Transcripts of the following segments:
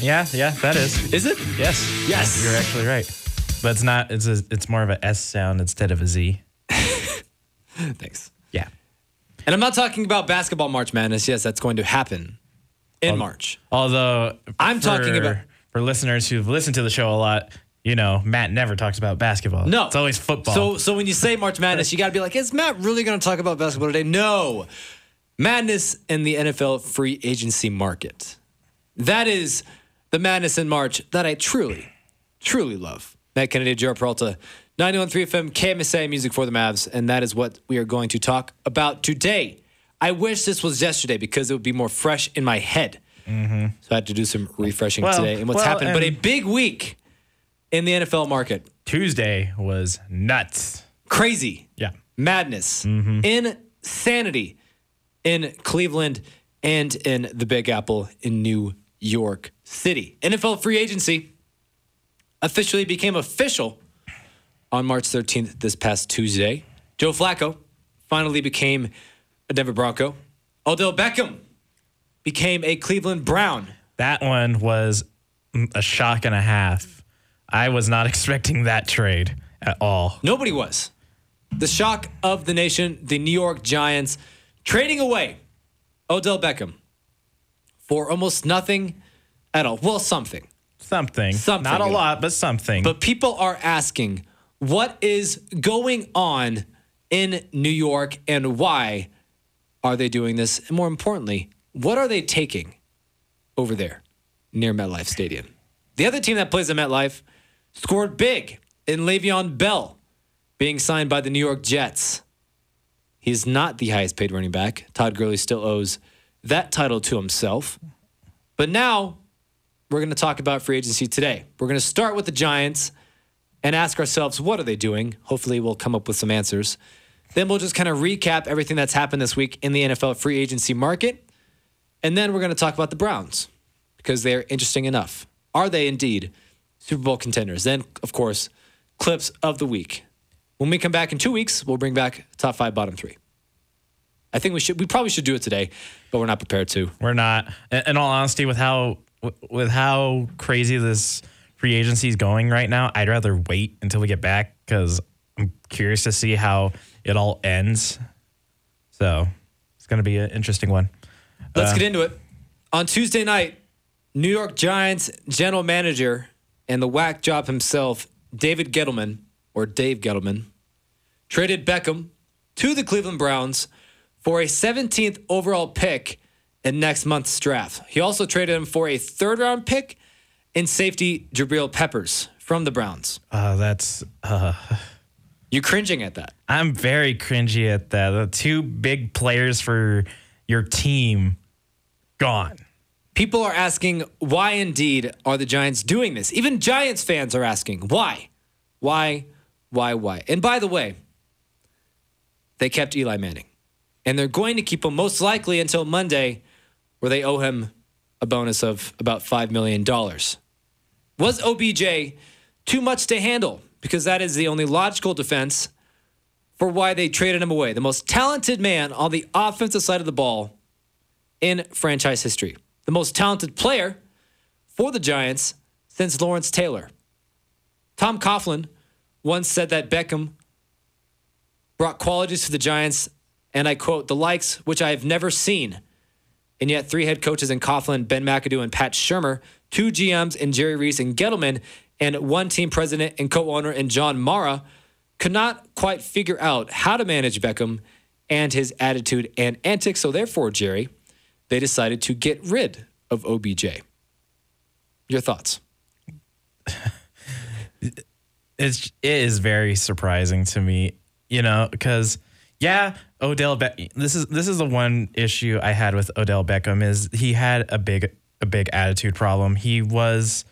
yeah, yeah, that is. Is it? Yes. Yes. You're actually right. But it's not, it's a, it's more of a S sound instead of a Z. Thanks. Yeah. And I'm not talking about basketball March Madness. Yes, that's going to happen in March. Although I'm talking about- for listeners who've listened to the show a lot, you know, Matt never talks about basketball. No. It's always football. So so when you say March Madness, you got to be like, is Matt really going to talk about basketball today? No. Madness in the NFL free agency market. That is the madness in March that I truly, truly love. Matt Kennedy, Joe Peralta, 91.3 FM, KMSA Music for the Mavs, and that is what we are going to talk about today. I wish this was yesterday because it would be more fresh in my head. Mm-hmm. So I had to do some refreshing Well- today and what's well, happened. But a big week in the NFL market. Tuesday was nuts. Crazy Yeah. madness, mm-hmm. insanity in Cleveland and in the Big Apple in New York City. NFL free agency officially became official on March 13th, this past Tuesday. Joe Flacco finally became a Denver Bronco. Odell Beckham became a Cleveland Brown. That one was a shock and a half. I was not expecting that trade at all. Nobody was. The shock of the nation, the New York Giants trading away Odell Beckham for almost nothing at all. Well, something. Something. Something. Not a lot, but something. But people are asking what is going on in New York and why are they doing this? And more importantly, what are they taking over there near MetLife Stadium? The other team that plays at MetLife scored big in Le'Veon Bell being signed by the New York Jets. He's not the highest paid running back. Todd Gurley still owes that title to himself. But now we're going to talk about free agency today. We're going to start with the Giants and ask ourselves, what are they doing? Hopefully, we'll come up with some answers. Then we'll just kind of recap everything that's happened this week in the NFL free agency market. And then we're going to talk about the Browns because they're interesting enough. Are they indeed Super Bowl contenders? Then, of course, clips of the week. When we come back in two weeks, we'll bring back top five, bottom three. I think we should. We probably should do it today, but we're not prepared to. We're not. In all honesty, with how with how crazy this free agency is going right now, I'd rather wait until we get back because I'm curious to see how it all ends. So it's going to be an interesting one. Let's Uh, get into it. On Tuesday night, New York Giants general manager and the whack job himself, David Gettleman, or Dave Gettleman, traded Beckham to the Cleveland Browns for a 17th overall pick in next month's draft. He also traded him for a third round pick in safety Jabril Peppers from the Browns. Uh, that's. Uh, You cringing at that? I'm very cringy at that. The two big players for your team gone. People are asking why indeed are the Giants doing this? Even Giants fans are asking why? Why? Why? Why? And by the way, they kept Eli Manning. And they're going to keep him most likely until Monday, where they owe him a bonus of about $5 million. Was OBJ too much to handle? Because that is the only logical defense for why they traded him away. The most talented man on the offensive side of the ball in franchise history. The most talented player for the Giants since Lawrence Taylor. Tom Coughlin once said that Beckham brought qualities to the Giants, and I quote, the likes which I have never seen. And yet, three head coaches in Coughlin, Ben McAdoo, and Pat Shurmur, two GMs in Jerry Reese and Gettleman, and one team president and co owner in John Mara could not quite figure out how to manage Beckham and his attitude and antics. So, therefore, Jerry, they decided to get rid of OBJ. Your thoughts? it's it is very surprising to me, you know, because yeah, Odell. Be- this is this is the one issue I had with Odell Beckham is he had a big a big attitude problem. He was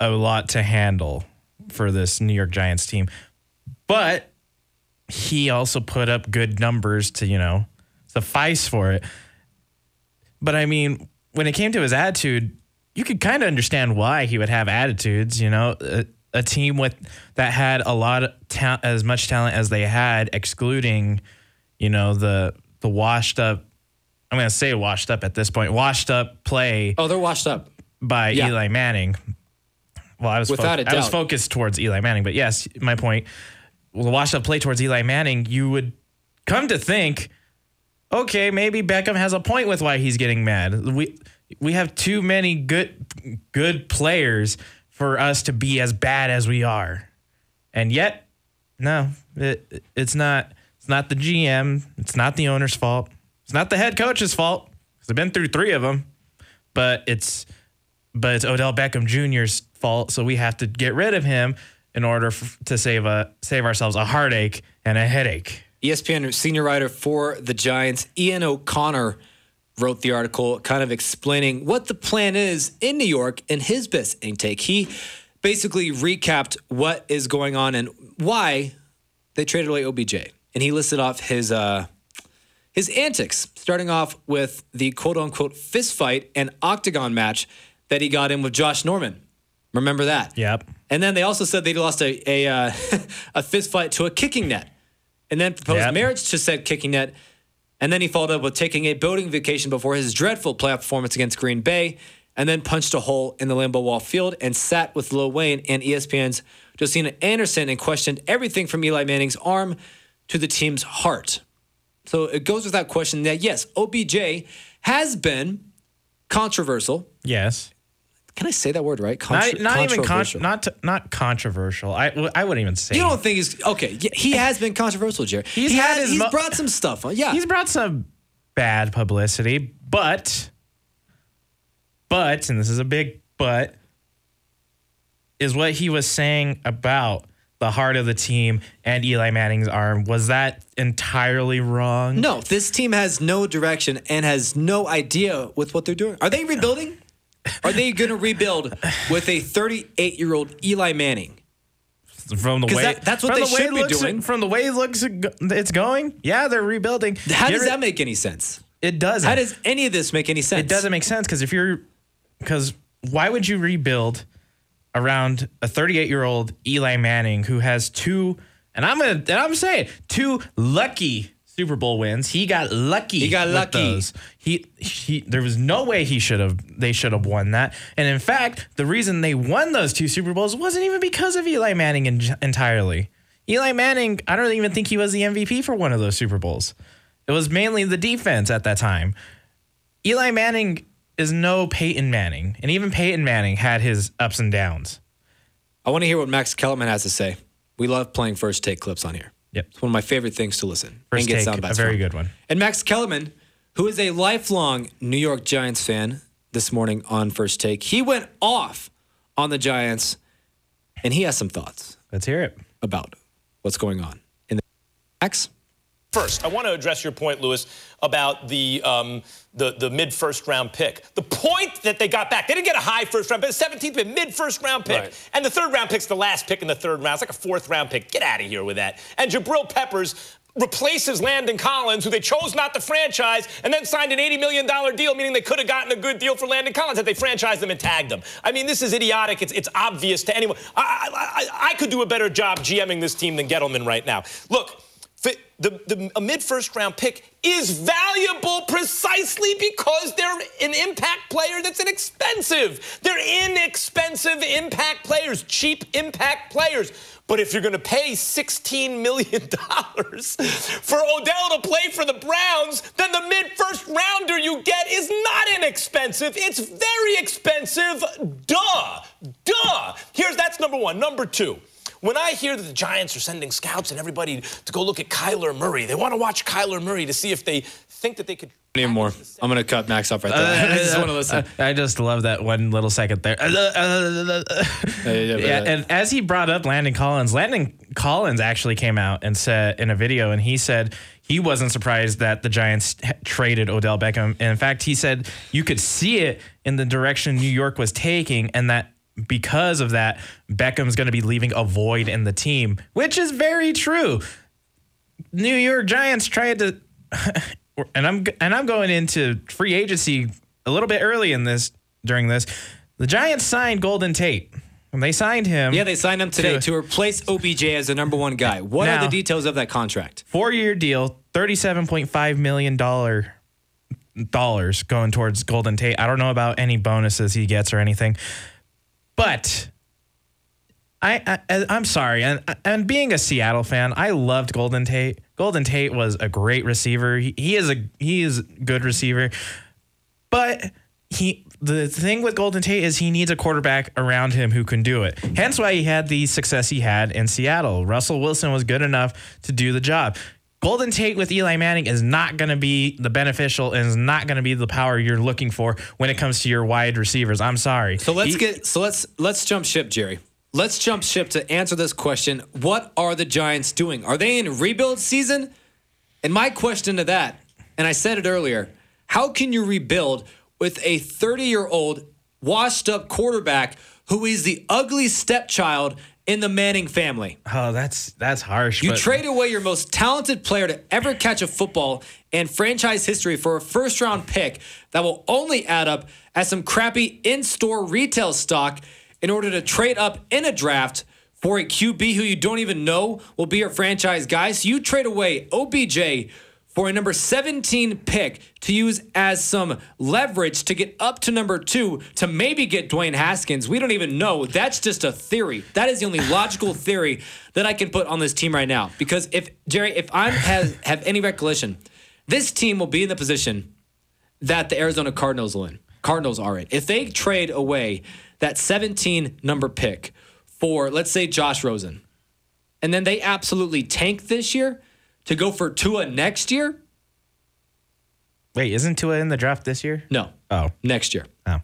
a lot to handle for this New York Giants team. But he also put up good numbers to, you know, suffice for it. But I mean, when it came to his attitude, you could kind of understand why he would have attitudes, you know, a, a team with that had a lot of ta- as much talent as they had excluding, you know, the the washed up I'm going to say washed up at this point, washed up play Oh, they're washed up. by Yeah. Eli Manning. Well, I was Without a I was doubt. focused towards Eli Manning, but yes, my point. Well, the washed up play towards Eli Manning, you would come to think, okay, maybe Beckham has a point with why he's getting mad. We we have too many good good players for us to be as bad as we are, and yet, no, it, it's not. It's not the GM. It's not the owner's fault. It's not the head coach's fault. 'cause I've been through three of them, but it's but it's Odell Beckham Jr.'s fault. So we have to get rid of him in order f- to save a save ourselves a heartache and a headache. ESPN senior writer for the Giants, Ian O'Connor, wrote the article kind of explaining what the plan is in New York in his best intake. He basically recapped what is going on and why they traded away OBJ. And he listed off his uh, his antics, starting off with the quote unquote fist fight and octagon match that he got in with Josh Norman. Remember that? Yep. And then they also said they lost a a, uh, a fist fight to a kicking net, and then proposed Yep. marriage to said kicking net. And then he followed up with taking a boating vacation before his dreadful playoff performance against Green Bay, and then punched a hole in the Lambeau Wall field and sat with Lil Wayne and ESPN's Josina Anderson and questioned everything from Eli Manning's arm to the team's heart. So it goes without question that yes, OBJ has been controversial. Yes. Can I say that word right? Not, Contro- not even con- controversial. not not controversial. I I wouldn't even say. You don't think he's okay? Yeah, he has been controversial, Jerry. He's he had has, his he's mo- brought some stuff. Yeah, he's brought some bad publicity, but but and this is a big but is what he was saying about the heart of the team and Eli Manning's arm was that entirely wrong? no. This team has no direction and has no idea with what they're doing. Are they rebuilding? Are they going to rebuild with a 38 year old Eli Manning? From the way that- that's what they the should be looks- doing. From the way it looks it's going, yeah, they're rebuilding. How Get does that make any sense? It doesn't. How does any of this make any sense? It doesn't make sense because if you're, because why would you rebuild around a 38 year old Eli Manning who has two, and I'm gonna, and I'm saying two lucky Super Bowl wins. He got lucky. He got lucky. He, he, there was no way he should have. They should have won that. And in fact, the reason they won those two Super Bowls wasn't even because of Eli Manning en- entirely. Eli Manning, I don't even think he was the MVP for one of those Super Bowls. It was mainly the defense at that time. Eli Manning is no Peyton Manning, and even Peyton Manning had his ups and downs. I want to hear what Max Kellerman has to say. We love playing first take clips on here. Yep. It's one of my favorite things to listen First and get take, a very from. good one. And Max Kellerman, who is a lifelong New York Giants fan, this morning on First Take, he went off on the Giants, and he has some thoughts Let's hear it. about what's going on in the Max. First, I want to address your point, Lewis, about the um, the, the mid first round pick. The point that they got back, they didn't get a high first round pick, 17th pick, mid first round pick. Right. And the third round pick's the last pick in the third round. It's like a fourth round pick. Get out of here with that. And Jabril Peppers replaces Landon Collins, who they chose not to franchise, and then signed an $80 million deal, meaning they could have gotten a good deal for Landon Collins had they franchised him and tagged him. I mean, this is idiotic. It's, it's obvious to anyone. I, I, I, I could do a better job GMing this team than Gettleman right now. Look, the, the, a mid first round pick is valuable precisely because they're an impact player that's inexpensive. They're inexpensive impact players, cheap impact players. But if you're going to pay $16 million for Odell to play for the Browns, then the mid first rounder you get is not inexpensive. It's very expensive. Duh. Duh. Here's that's number one. Number two. When I hear that the Giants are sending scouts and everybody to go look at Kyler Murray, they want to watch Kyler Murray to see if they think that they could. Any more? I'm going to cut Max off right there. Uh, I just want to uh, listen. I just love that one little second there. yeah, and as he brought up Landon Collins, Landon Collins actually came out and said in a video, and he said he wasn't surprised that the Giants h- traded Odell Beckham. And in fact, he said you could see it in the direction New York was taking, and that because of that, Beckham's going to be leaving a void in the team, which is very true. New York Giants tried to, and I'm and I'm going into free agency a little bit early in this during this. The Giants signed Golden Tate. When they signed him, Yeah, they signed him today To- to replace OBJ as the number one guy. What are the details of that contract? four year deal, thirty-seven point five million dollar dollars going towards Golden Tate. I don't know about any bonuses he gets or anything, but I, I I'm sorry, and and being a Seattle fan, I loved Golden Tate. Golden Tate was a great receiver. He, he is a he is good receiver, but he the thing with Golden Tate is he needs a quarterback around him who can do it. Hence why he had the success he had in Seattle. Russell Wilson was good enough to do the job. Golden Tate with Eli Manning is not going to be the beneficial and is not going to be the power you're looking for when it comes to your wide receivers. I'm sorry. So let's He- get so let's let's jump ship, Jerry. Let's jump ship to answer this question. What are the Giants doing? Are they in rebuild season? And my question to that, and I said it earlier, how can you rebuild with a 30-year-old washed up quarterback who is the ugly stepchild in the Manning family? Oh, that's that's harsh. You but- trade away your most talented player to ever catch a football in franchise history for a first round pick that will only add up as some crappy in store retail stock in order to trade up in a draft for a QB who you don't even know will be your franchise guy. So you trade away OBJ for a number 17 pick to use as some leverage to get up to number two to maybe get Dwayne Haskins. We don't even know. That's just a theory. That is the only logical theory that I can put on this team right now. Because if Jerry, if I have, have any recollection, this team will be in the position that the Arizona Cardinals will in. Cardinals are in. If they trade away that 17 number pick for, let's say, Josh Rosen, and then they absolutely tank this year to go for Tua next year, Wait, isn't Tua in the draft this year? no, Oh, next year. oh.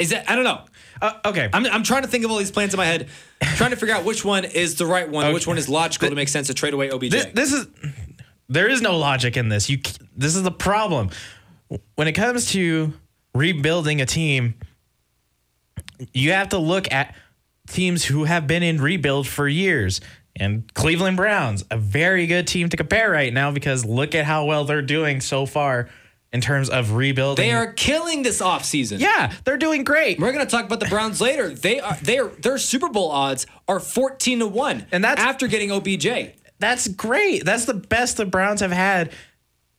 Is that, I don't know. Uh, okay. I'm, I'm trying to think of all these plans in my head, trying to figure out which one is the right one, Okay. which one is logical to make sense to trade away OBJ. this, this is there is no logic in this. You this is the problem when it comes to rebuilding a team. You have to look at teams who have been in rebuild for years. And Cleveland Browns, a very good team to compare right now because look at how well they're doing so far in terms of rebuilding. they are killing this offseason. yeah, they're doing great. We're going to talk about the Browns later. They are they are their Super Bowl odds are 14 to 1 And that's- after getting OBJ. That's great. That's the best the Browns have had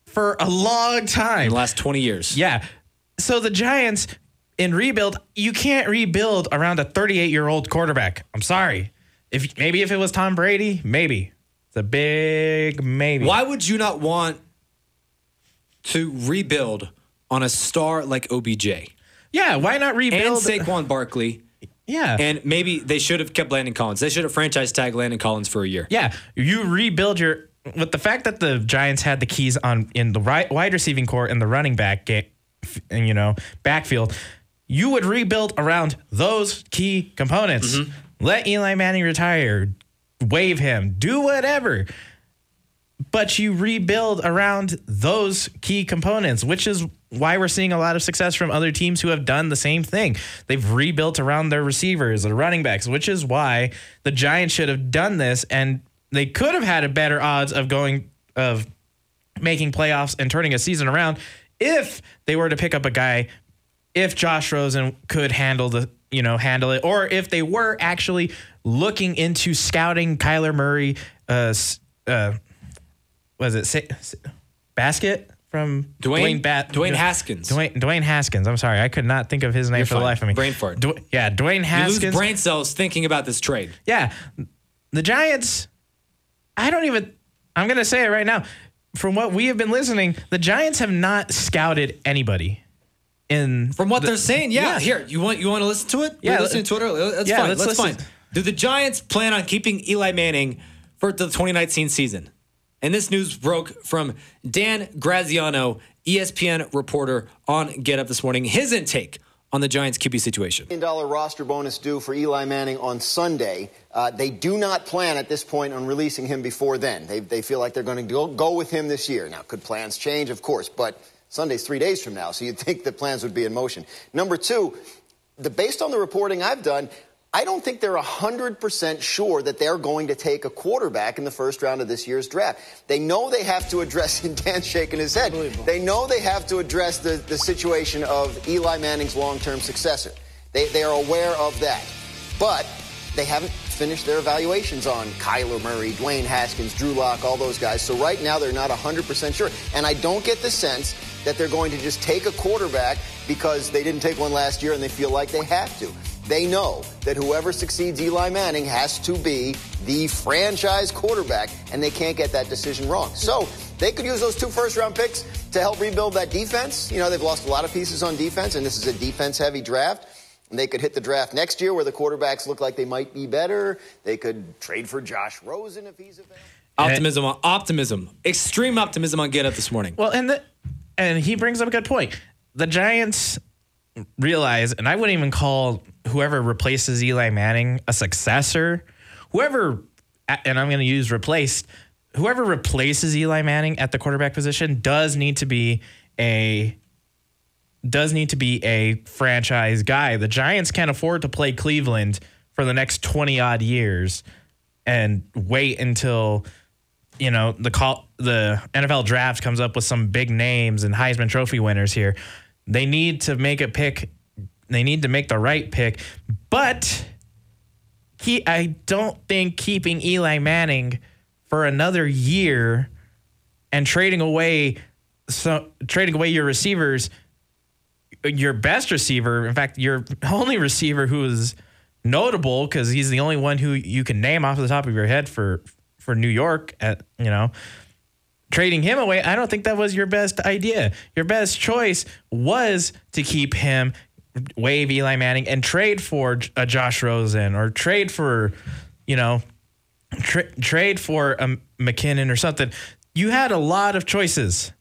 for a long time. in the last 20 years. Yeah. So the Giants in rebuild, you can't rebuild around a 38 year old quarterback. I'm sorry. If maybe if it was Tom Brady, maybe it's a big maybe. Why would you not want to rebuild on a star like OBJ Yeah. Why not and rebuild? Saquon Barkley? yeah. And maybe they should have kept Landon Collins. They should have franchise tagged Landon Collins for a year. yeah. You rebuild your with the fact that the Giants had the keys on in the right wide receiving core and the running back game, and you know backfield. You would rebuild around those key components. Mm-hmm. Let Eli Manning retire, waive him, do whatever. but you rebuild around those key components, which is why we're seeing a lot of success from other teams who have done the same thing. They've rebuilt around their receivers, their running backs, which is why the Giants should have done this and they could have had a better odds of going of making playoffs and turning a season around if they were to pick up a guy if Josh Rosen could handle the you know handle it or if they were actually looking into scouting Kyler Murray uh uh was it Sa- Sa- basket from Dwayne- Ba- Dwayne Haskins. Dwayne Dwayne Haskins I'm sorry I could not think of his name You're for the life of me Brain fart. Yeah Dwayne You lose Haskins brain cells thinking about this trade. yeah. The Giants, I don't even, I'm going to say it right now. From what we have been listening, the Giants have not scouted anybody in. From what the- they're saying, yeah. Yeah. Here, you want you want to listen to it? Yeah, You're listening to it earlier. That's yeah, fine. let's That's listen. fine. Do the Giants plan on keeping Eli Manning for the 2019 season? And this news broke from Dan Graziano, ESPN reporter on Get Up this morning. His intake on the Giants QB situation. million dollar roster bonus due for Eli Manning on Sunday. Uh, they do not plan at this point on releasing him before then. They, they feel like they're going to go, go with him this year. Now, could plans change? Of course, but Sunday's three days from now, so you'd think the plans would be in motion. Number two, the, based on the reporting I've done, I don't think they're 100% sure that they're going to take a quarterback in the first round of this year's draft. They know they have to address, and Dan's shaking his head, they know they have to address the, the situation of Eli Manning's long term successor. They, they are aware of that. But they haven't finished their evaluations on Kyler Murray, Dwayne Haskins, Drew Lock, all those guys. So right now they're not 100% sure. And I don't get the sense that they're going to just take a quarterback because they didn't take one last year and they feel like they have to. They know that whoever succeeds Eli Manning has to be the franchise quarterback, and they can't get that decision wrong. So they could use those two first round picks to help rebuild that defense. You know, they've lost a lot of pieces on defense, and this is a defense heavy draft. And they could hit the draft next year where the quarterbacks look like they might be better. They could trade for Josh Rosen if he's available. Optimism, on optimism, extreme optimism on Get Up this morning. Well, and the, and he brings up a good point. The Giants realize, and I wouldn't even call whoever replaces Eli Manning a successor. Whoever, and I'm going to use replaced, whoever replaces Eli Manning at the quarterback position does need to be a does need to be a franchise guy. The Giants can't afford to play Cleveland for the next 20 odd years and wait until you know the call the NFL draft comes up with some big names and Heisman Trophy winners here. They need to make a pick. They need to make the right pick, but he I don't think keeping Eli Manning for another year and trading away so trading away your receivers your best receiver in fact your only receiver who is notable because he's the only one who you can name off the top of your head for for New York at you know trading him away I don't think that was your best idea your best choice was to keep him wave Eli Manning and trade for a uh, Josh Rosen or trade for you know tra- trade for a McKinnon or something you had a lot of choices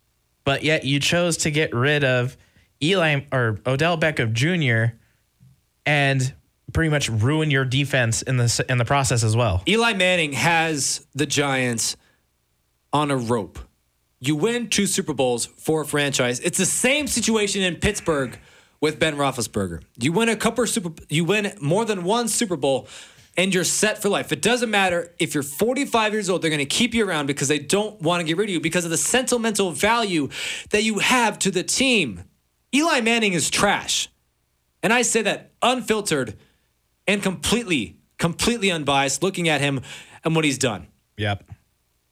but yet you chose to get rid of Eli or Odell Beckham Jr. and pretty much ruin your defense in the in the process as well. Eli Manning has the Giants on a rope. You win two Super Bowls for a franchise. It's the same situation in Pittsburgh with Ben Roethlisberger. You win a couple Super, you win more than one Super Bowl, and you're set for life. It doesn't matter if you're 45 years old; they're going to keep you around because they don't want to get rid of you because of the sentimental value that you have to the team. Eli Manning is trash, and I say that unfiltered and completely, completely unbiased, looking at him and what he's done. Yep.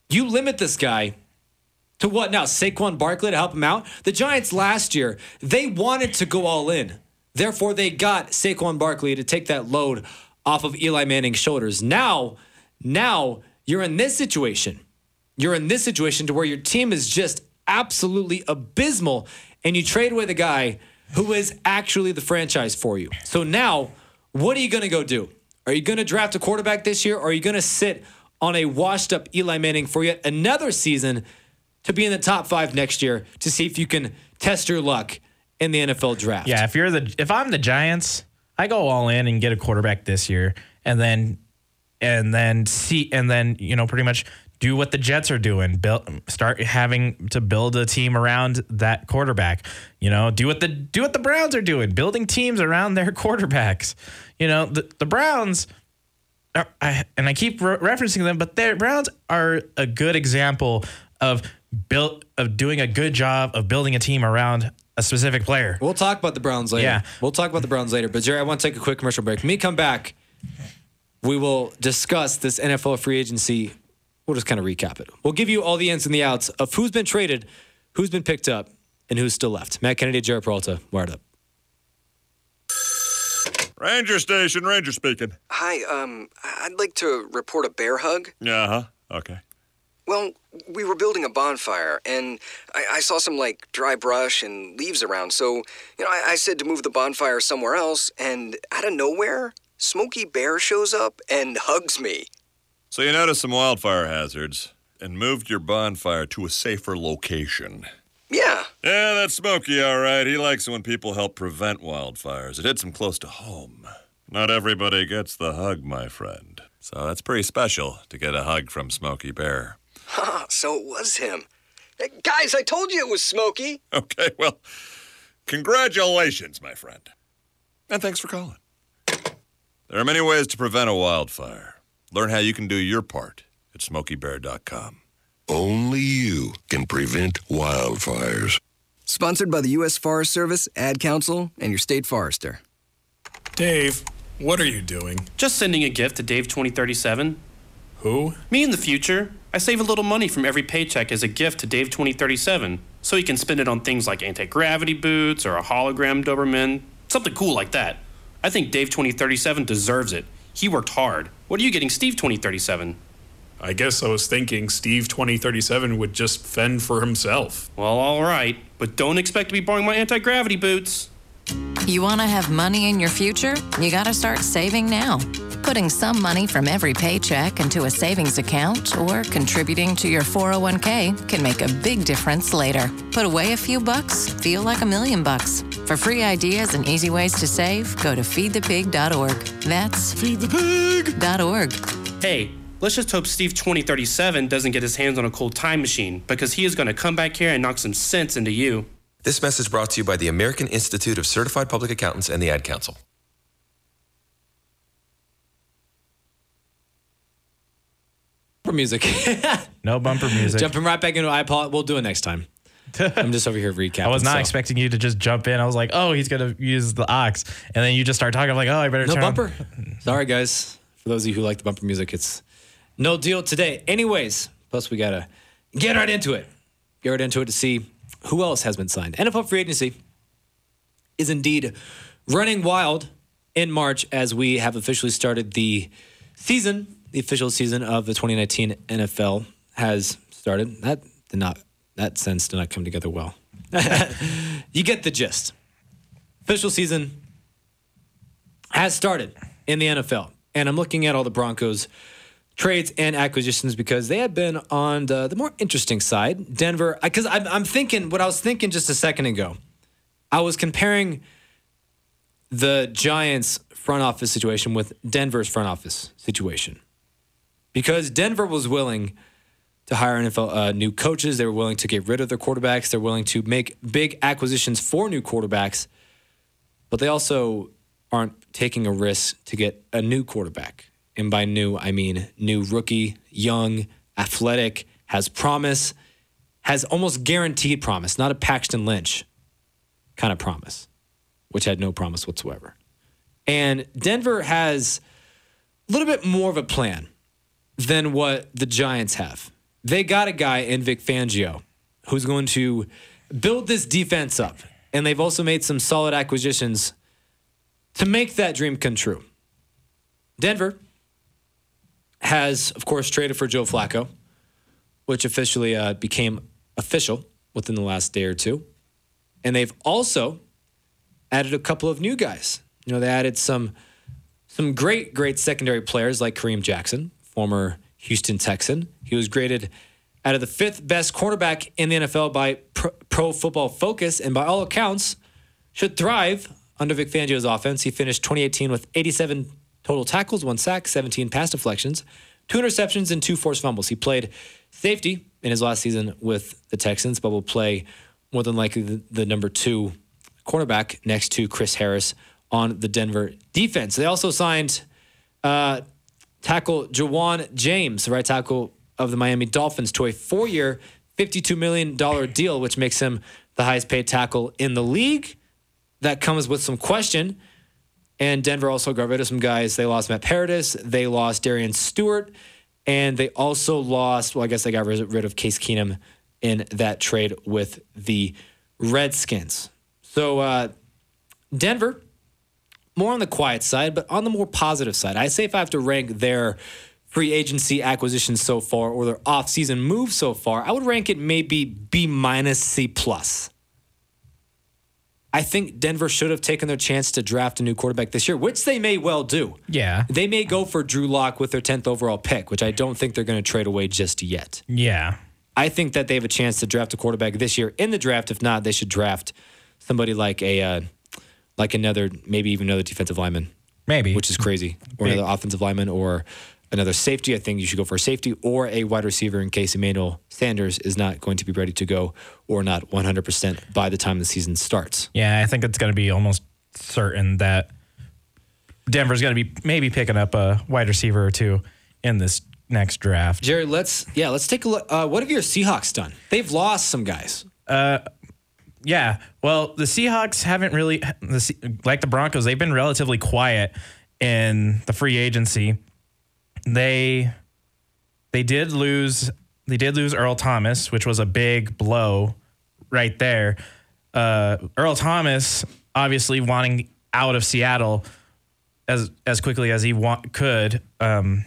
You limit this guy to what now? Saquon Barkley to help him out? The Giants last year, they wanted to go all in. Therefore, they got Saquon Barkley to take that load off of Eli Manning's shoulders. Now, now you're in this situation. You're in this situation to where your team is just absolutely abysmal, and you trade away the guy who is actually the franchise for you. So now what are you going to go do? Are you going to draft a quarterback this year, or are you going to sit on a washed up Eli Manning for yet another season to be in the top five next year to see if you can test your luck in the NFL draft? Yeah, if you're the if I'm the Giants, I go all in and get a quarterback this year, and then and then see and then you know pretty much do what the Jets are doing. Build, start having to build a team around that quarterback. You know, do what the do what the Browns are doing, building teams around their quarterbacks. You know, the the Browns. Are, I, and I keep re- referencing them, but the Browns are a good example of built of doing a good job of building a team around a specific player. We'll talk about the Browns later. Yeah. We'll talk about the Browns later. But Jerry, I want to take a quick commercial break. When we come back, we will discuss this NFL free agency we'll just kind of recap it. We'll give you all the ins and the outs of who's been traded, who's been picked up, and who's still left. Matt Kennedy, Jared Peralta, wired up. Ranger station, Ranger speaking. Hi, um, I'd like to report a bear hug. Uh huh. Okay. Well, we were building a bonfire, and I, I saw some like dry brush and leaves around. So, you know, I, I said to move the bonfire somewhere else, and out of nowhere, Smokey Bear shows up and hugs me. So you noticed some wildfire hazards and moved your bonfire to a safer location. Yeah. Yeah, that's Smokey, all right. He likes it when people help prevent wildfires. It hits him close to home. Not everybody gets the hug, my friend. So that's pretty special to get a hug from Smokey Bear. Ha, so it was him. Hey, guys, I told you it was Smokey. Okay, well, congratulations, my friend. And thanks for calling. There are many ways to prevent a wildfire. Learn how you can do your part at smokeybear.com. Only you can prevent wildfires. Sponsored by the U.S. Forest Service, Ad Council, and your state forester. Dave, what are you doing? Just sending a gift to Dave 2037. Who? Me in the future. I save a little money from every paycheck as a gift to Dave 2037, so he can spend it on things like anti gravity boots or a hologram Doberman, something cool like that. I think Dave 2037 deserves it. He worked hard. What are you getting, Steve 2037? I guess I was thinking Steve 2037 would just fend for himself. Well, all right, but don't expect to be borrowing my anti gravity boots. You want to have money in your future? You got to start saving now. Putting some money from every paycheck into a savings account or contributing to your 401k can make a big difference later. Put away a few bucks, feel like a million bucks. For free ideas and easy ways to save, go to feedthepig.org. That's feedthepig.org. Hey, let's just hope Steve 2037 doesn't get his hands on a cold time machine because he is going to come back here and knock some sense into you. This message brought to you by the American Institute of Certified Public Accountants and the Ad Council. Bumper music. No bumper music. Jumping right back into iPod. We'll do it next time. I'm just over here recapping. I was not so. expecting you to just jump in. I was like, oh, he's gonna use the ox, and then you just start talking. I'm like, oh, I better No turn on- bumper. Sorry, guys. For those of you who like the bumper music, it's no deal today. Anyways, plus we gotta get right into it. Get right into it to see who else has been signed. NFL free agency is indeed running wild in March as we have officially started the season. The official season of the 2019 NFL has started. That did not. That sense did not come together well. you get the gist. Official season has started in the NFL. And I'm looking at all the Broncos trades and acquisitions because they have been on the, the more interesting side. Denver, because I'm, I'm thinking what I was thinking just a second ago. I was comparing the Giants front office situation with Denver's front office situation because Denver was willing to hire NFL uh, new coaches. They were willing to get rid of their quarterbacks. They're willing to make big acquisitions for new quarterbacks, but they also aren't taking a risk to get a new quarterback. And by new, I mean new rookie, young, athletic, has promise, has almost guaranteed promise, not a Paxton Lynch kind of promise, which had no promise whatsoever. And Denver has a little bit more of a plan than what the Giants have. They got a guy in Vic Fangio who's going to build this defense up. And they've also made some solid acquisitions to make that dream come true. Denver has, of course, traded for Joe Flacco, which officially uh, became official within the last day or two. And they've also added a couple of new guys. You know, they added some some great, great secondary players like Kareem Jackson, former Houston Texan. He was graded out of the fifth best cornerback in the NFL by Pro, Football Focus, and by all accounts, should thrive under Vic Fangio's offense. He finished 2018 with 87 total tackles, one sack, 17 pass deflections, two interceptions, and two forced fumbles. He played safety in his last season with the Texans, but will play more than likely the, the number two cornerback next to Chris Harris on the Denver defense. They also signed uh, tackle Ja'Wuan James, the right tackle of the Miami Dolphins, to a four year, $52 million deal, which makes him the highest paid tackle in the league. That comes with some question. And Denver also got rid of some guys. They lost Matt Paradis, they lost Darian Stewart, and they also lost, well, I guess they got rid of Case Keenum in that trade with the Redskins. So, uh, Denver, more on the quiet side, but on the more positive side. I say if I have to rank their free agency acquisitions so far or their offseason moves so far, I would rank it maybe B minus C plus. I think Denver should have taken their chance to draft a new quarterback this year, which they may well do. Yeah. They may go for Drew Lock with their 10th overall pick, which I don't think they're going to trade away just yet. Yeah. I think that they have a chance to draft a quarterback this year in the draft. If not, they should draft somebody like a uh, like another, maybe even another defensive lineman. Maybe. Which is crazy. Or Big. another offensive lineman or another safety. I think you should go for a safety or a wide receiver in case Emmanuel Sanders is not going to be ready to go or not 100% by the time the season starts. Yeah, I think it's going to be almost certain that Denver's going to be maybe picking up a wide receiver or two in this next draft. Jerry, let's yeah, let's take a look. Uh, what have your Seahawks done? They've lost some guys. Uh, yeah. Well, the Seahawks haven't really, like the Broncos, they've been relatively quiet in the free agency. They they did lose they did lose Earl Thomas, which was a big blow right there. Uh, Earl Thomas obviously wanting out of Seattle as as quickly as he want, could. Um,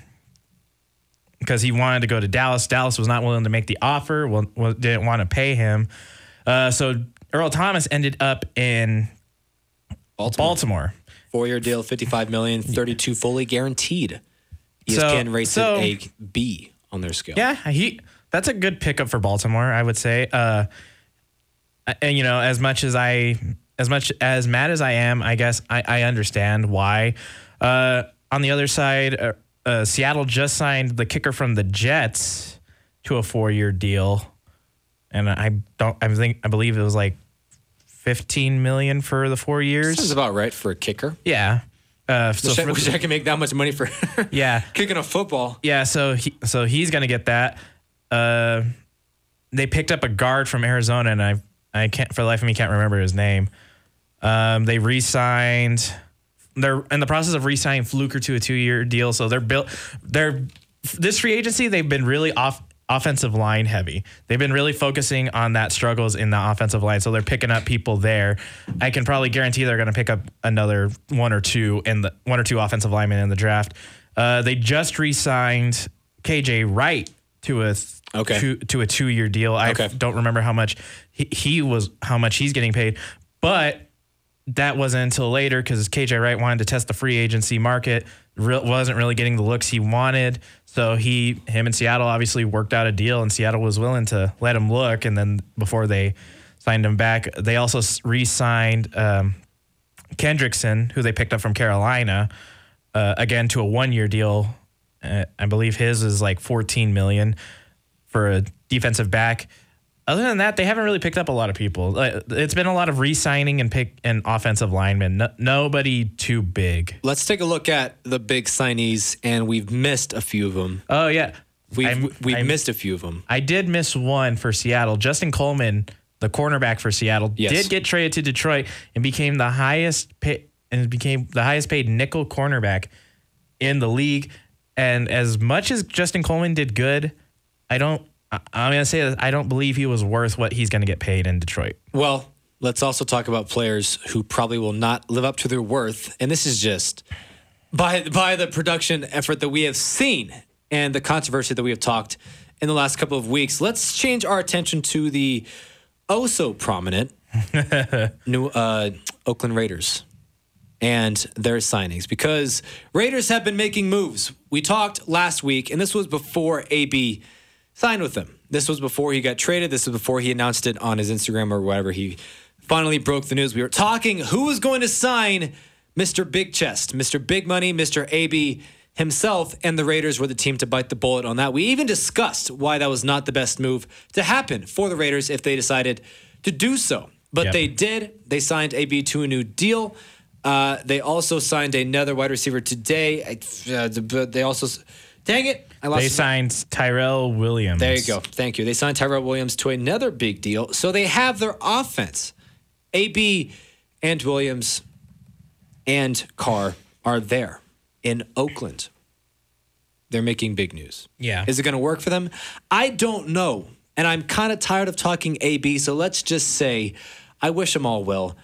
because he wanted to go to Dallas. Dallas was not willing to make the offer, well, didn't want to pay him. Uh, so Earl Thomas ended up in Baltimore. Baltimore. Four year deal, 55 million, 32 fully guaranteed. E So- ESPN rates so- it a B on their scale. Yeah, he that's a good pickup for Baltimore, I would say. Uh, and you know, as much as I, as much as mad as I am, I guess I, I understand why. Uh, on the other side, uh, uh, Seattle just signed the kicker from the Jets to a four-year deal, and I don't, I think, I believe it was like fifteen million for the four years. Sounds about right for a kicker. Yeah. Uh, so wish, I, wish I could make that much money for yeah, kicking a football. Yeah, so he so he's gonna get that. Uh, they picked up a guard from Arizona, and I I can't for the life of me can't remember his name. Um, they re-signed. They're in the process of re-signing Fluker to a two-year deal. So they're built. They're this free agency. They've been really off offensive line heavy. They've been really focusing on that struggles in the offensive line. So they're picking up people there. I can probably guarantee they're going to pick up another one or two in the one or two offensive linemen in the draft. Uh, they just re-signed KJ Wright to a th- Okay. to, to a two year deal. I Okay. don't remember how much he, he was how much he's getting paid, but that wasn't until later because KJ Wright wanted to test the free agency market. Real, wasn't really getting the looks he wanted, so he him and Seattle obviously worked out a deal, and Seattle was willing to let him look. And then before they signed him back, they also re-signed um, Kendrickson, who they picked up from Carolina, uh, again to a one-year deal. Uh, I believe his is like 14 million for a defensive back. Other than that, they haven't really picked up a lot of people. It's been a lot of re-signing and pick and offensive linemen. No, nobody too big. Let's take a look at the big signees, and we've missed a few of them. Oh yeah, We've, I'm- missed a few of them. I did miss one for Seattle. Justin Coleman, the cornerback for Seattle, Yes. did get traded to Detroit and became the highest pay, and became the highest paid nickel cornerback in the league. And as much as Justin Coleman did good, I don't. I'm gonna say that I don't believe he was worth what he's gonna get paid in Detroit. Well, let's also talk about players who probably will not live up to their worth. And this is just by by the production effort that we have seen and the controversy that we have talked in the last couple of weeks. Let's change our attention to the oh so prominent new uh, Oakland Raiders and their signings because Raiders have been making moves. We talked last week, and this was before AB signed with them. This was before he got traded. This was before he announced it on his Instagram or whatever. He finally broke the news. We were talking who was going to sign Mr. Big Chest, Mr. Big Money, Mr. AB himself, and the Raiders were the team to bite the bullet on that. We even discussed why that was not the best move to happen for the Raiders if they decided to do so. But Yep. they did. They signed AB to a new deal. Uh, they also signed another wide receiver today. Uh, but they also, dang it, I lost. They signed Tyrell Williams. There you go. Thank you. They signed Tyrell Williams to another big deal. So they have their offense. AB and Williams and Carr are there in Oakland. They're making big news. Yeah. Is it going to work for them? I don't know. And I'm kind of tired of talking AB. So let's just say I wish them all well.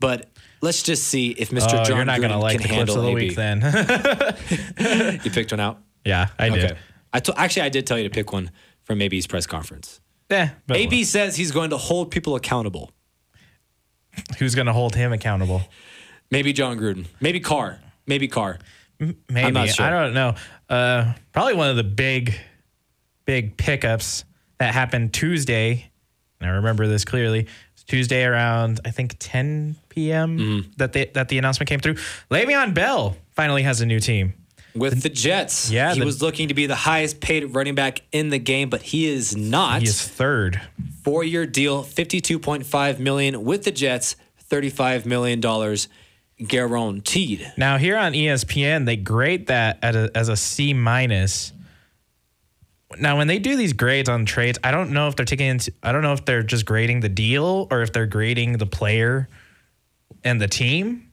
But let's just see if Mr. Oh, John you're not Gruden gonna like can the clips handle of the AB. week then. you picked one out? Yeah, I did. I to- actually, I did tell you to pick one from AB's press conference. Yeah, but AB says he's going to hold people accountable. who's gonna hold him accountable? Maybe Jon Gruden. Maybe Carr. Maybe Carr. Maybe I'm not sure. I don't know. Uh, probably one of the big, big pickups that happened Tuesday. And I remember this clearly. Tuesday around I think 10 p.m. Mm-hmm. that they, that the announcement came through. Le'Veon Bell finally has a new team. With the Jets. Yeah, He the- was looking to be the highest paid running back in the game, but he is not. He is third. Four year deal, 52.5 million with the Jets, $35 million guaranteed. Now here on ESPN, they grade that at a, as a C minus. Now, when they do these grades on trades, I don't know if they're taking into, I don't know if they're just grading the deal or if they're grading the player and the team.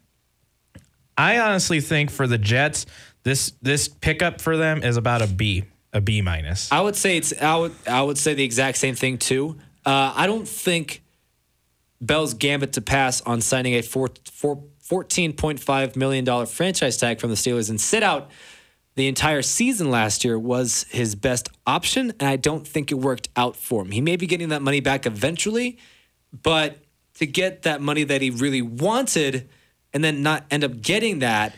I honestly think for the Jets, this this pickup for them is about a B, a B minus. I would say it's I would I would say the exact same thing too. Uh, I don't think Bell's gambit to pass on signing a four, four, $14.5 million franchise tag from the Steelers and sit out the entire season last year was his best option, and I don't think it worked out for him. He may be getting that money back eventually, but to get that money that he really wanted and then not end up getting that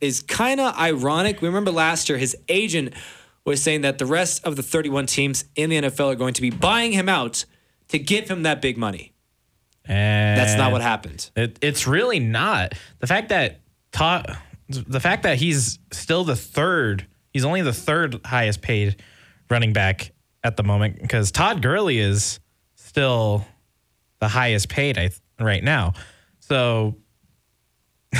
is kind of ironic. We remember last year his agent was saying that the rest of the 31 teams in the NFL are going to be buying him out to give him that big money. And That's not what happened. It, it's really not. The fact that Todd, the fact that he's still the third, he's only the third highest paid running back at the moment because Todd Gurley is still the highest paid I, right now. So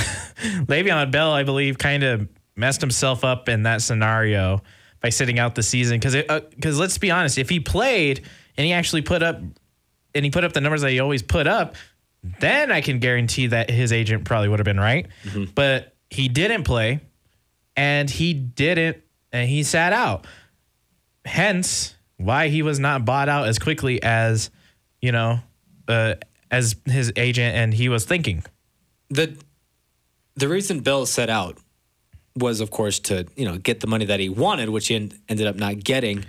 Le'Veon Bell, I believe, kind of messed himself up in that scenario by sitting out the season because because let's be honest, if he played and he actually put up and he put up the numbers that he always put up, then I can guarantee that his agent probably would have been right. But he didn't play, and he didn't, and he sat out. Hence, why he was not bought out as quickly as you know, uh, as his agent and he was thinking. the the reason Bell set out was, of course, to you know get the money that he wanted, which he en- ended up not getting.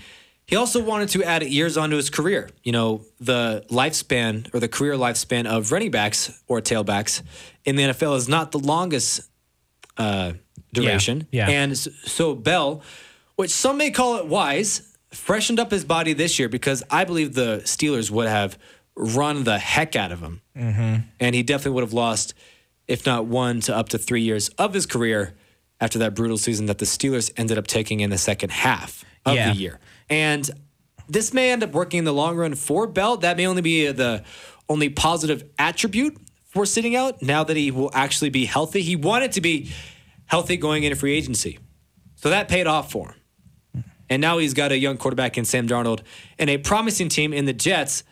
He also wanted to add years onto his career. You know, the lifespan or the career lifespan of running backs or tailbacks in the NFL is not the longest uh, duration. yeah. And so Bell, which some may call it wise, freshened up his body this year because I believe the Steelers would have run the heck out of him Mm-hmm. and he definitely would have lost, if not one to up to three years of his career after that brutal season that the Steelers ended up taking in the second half of Yeah. the year. And this may end up working in the long run for Bell. That may only be uh, the only positive attribute for sitting out now that he will actually be healthy. He wanted to be healthy going into free agency. So that paid off for him. And now he's got a young quarterback in Sam Darnold and a promising team in the Jets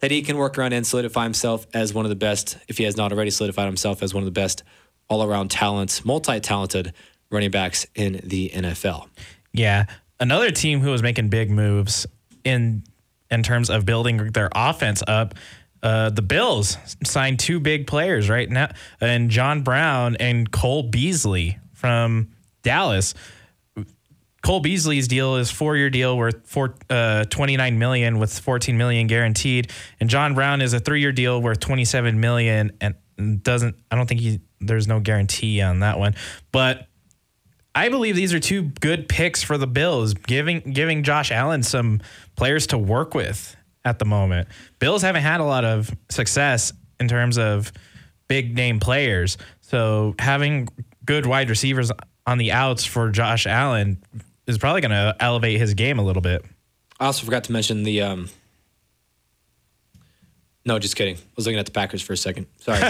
that he can work around and solidify himself as one of the best, if he has not already solidified himself as one of the best all around talents, multi talented running backs in the NFL. Yeah. Another team who was making big moves in in terms of building their offense up. Uh, the Bills signed two big players right now, and John Brown and Cole Beasley from Dallas. Cole Beasley's deal is four year deal worth four, uh, 29 million with 14 million guaranteed, and John Brown is a three year deal worth 27 million and doesn't. I don't think he there's no guarantee on that one, but I believe these are two good picks for the Bills, giving giving Josh Allen some players to work with at the moment. Bills haven't had a lot of success in terms of big name players, so having good wide receivers on the outs for Josh Allen is probably going to elevate his game a little bit. I also forgot to mention the. Um, no, just kidding. I was looking at the Packers for a second. Sorry.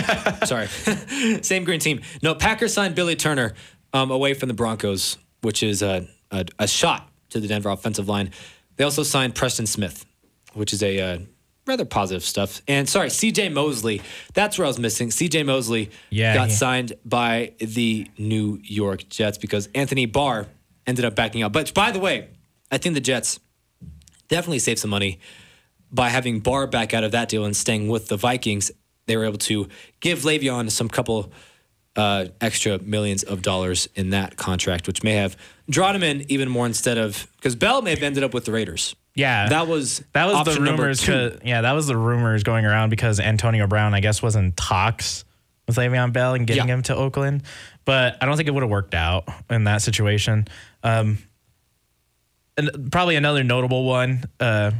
Sorry. Same green team. No, Packers signed Billy Turner um, away from the Broncos, which is a, a, a shot to the Denver offensive line. They also signed Preston Smith, which is a uh, rather positive stuff. And sorry, CJ Mosley. That's where I was missing. CJ Mosley Yeah, got he- signed by the New York Jets because Anthony Barr ended up backing out. But by the way, I think the Jets definitely saved some money by having Barr back out of that deal and staying with the Vikings. They were able to give Le'Veon some couple uh, extra millions of dollars in that contract, which may have drawn him in even more instead of because Bell may have ended up with the Raiders. Yeah, that was that was the rumors. Yeah, that was the rumors going around because Antonio Brown, I guess, was in talks with Le'Veon Bell and getting Yeah. him to Oakland, but I don't think it would have worked out in that situation. Um, and probably another notable one. Uh,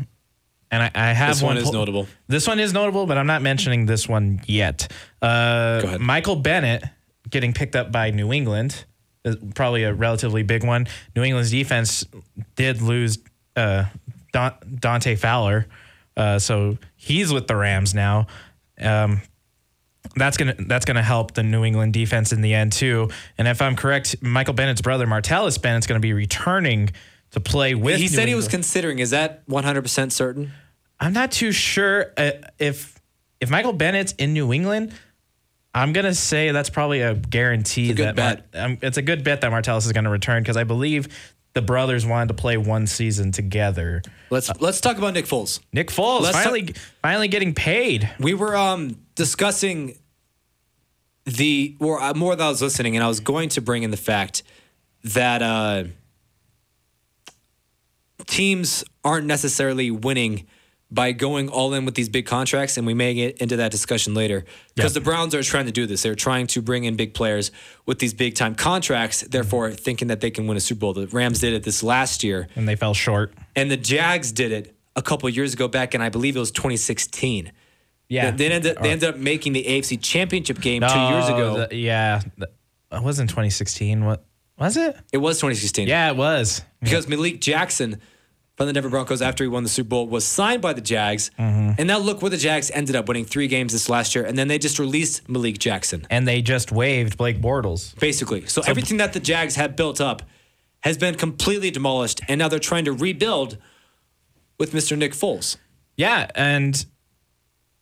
and I, I have This one is pull- notable. This one is notable, but I'm not mentioning this one yet. Uh, Michael Bennett getting picked up by New England is probably a relatively big one. New England's defense did lose uh, Dante Fowler, uh, so he's with the Rams now. Um, that's gonna that's gonna help the New England defense in the end too. And if I'm correct, Michael Bennett's brother Martellus Bennett's gonna be returning to play with. he New said he was considering. Is that 100% certain? I'm not too sure uh, if if Michael Bennett's in New England. I'm gonna say that's probably a guarantee It's a good that Mar- um, it's a good bet that Martellus is gonna return because I believe the brothers wanted to play one season together. Let's let's talk about Nick Foles. Nick Foles Let's finally finally getting paid. We were um, discussing the, or uh, more than I was listening, and I was going to bring in the fact that uh, teams aren't necessarily winning by going all in with these big contracts, and we may get into that discussion later. Because the Browns are trying to do this. They're trying to bring in big players with these big time contracts, therefore thinking that they can win a Super Bowl. The Rams did it this last year. And they fell short. And the Jags did it a couple years ago back in, I believe it was 2016. Yeah. They, they ended, they ended up making the AFC Championship game two years ago. the- yeah, it was in 2016. What was it? it was 2016. Yeah, it was. Because Malik Jackson from the Denver Broncos, after he won the Super Bowl, was signed by the Jags. Mm-hmm. And now look where the Jags ended up winning three games this last year. And then they just released Malik Jackson, And they just waived Blake Bortles. basically. So, everything that the Jags had built up has been completely demolished. And now they're trying to rebuild with Mr. Nick Foles. Yeah, and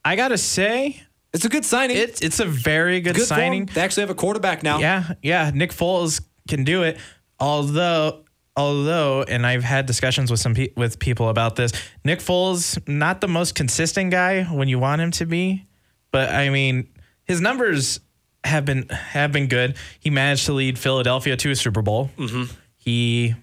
I gotta say, It's a good signing. it's it's a very good, good signing. They actually have a quarterback now. Yeah, yeah. Nick Foles can do it. Although, although, and I've had discussions with some pe- with people about this. Nick Foles not the most consistent guy when you want him to be, but I mean, his numbers have been have been good. He managed to lead Philadelphia to a Super Bowl. Mm-hmm. He,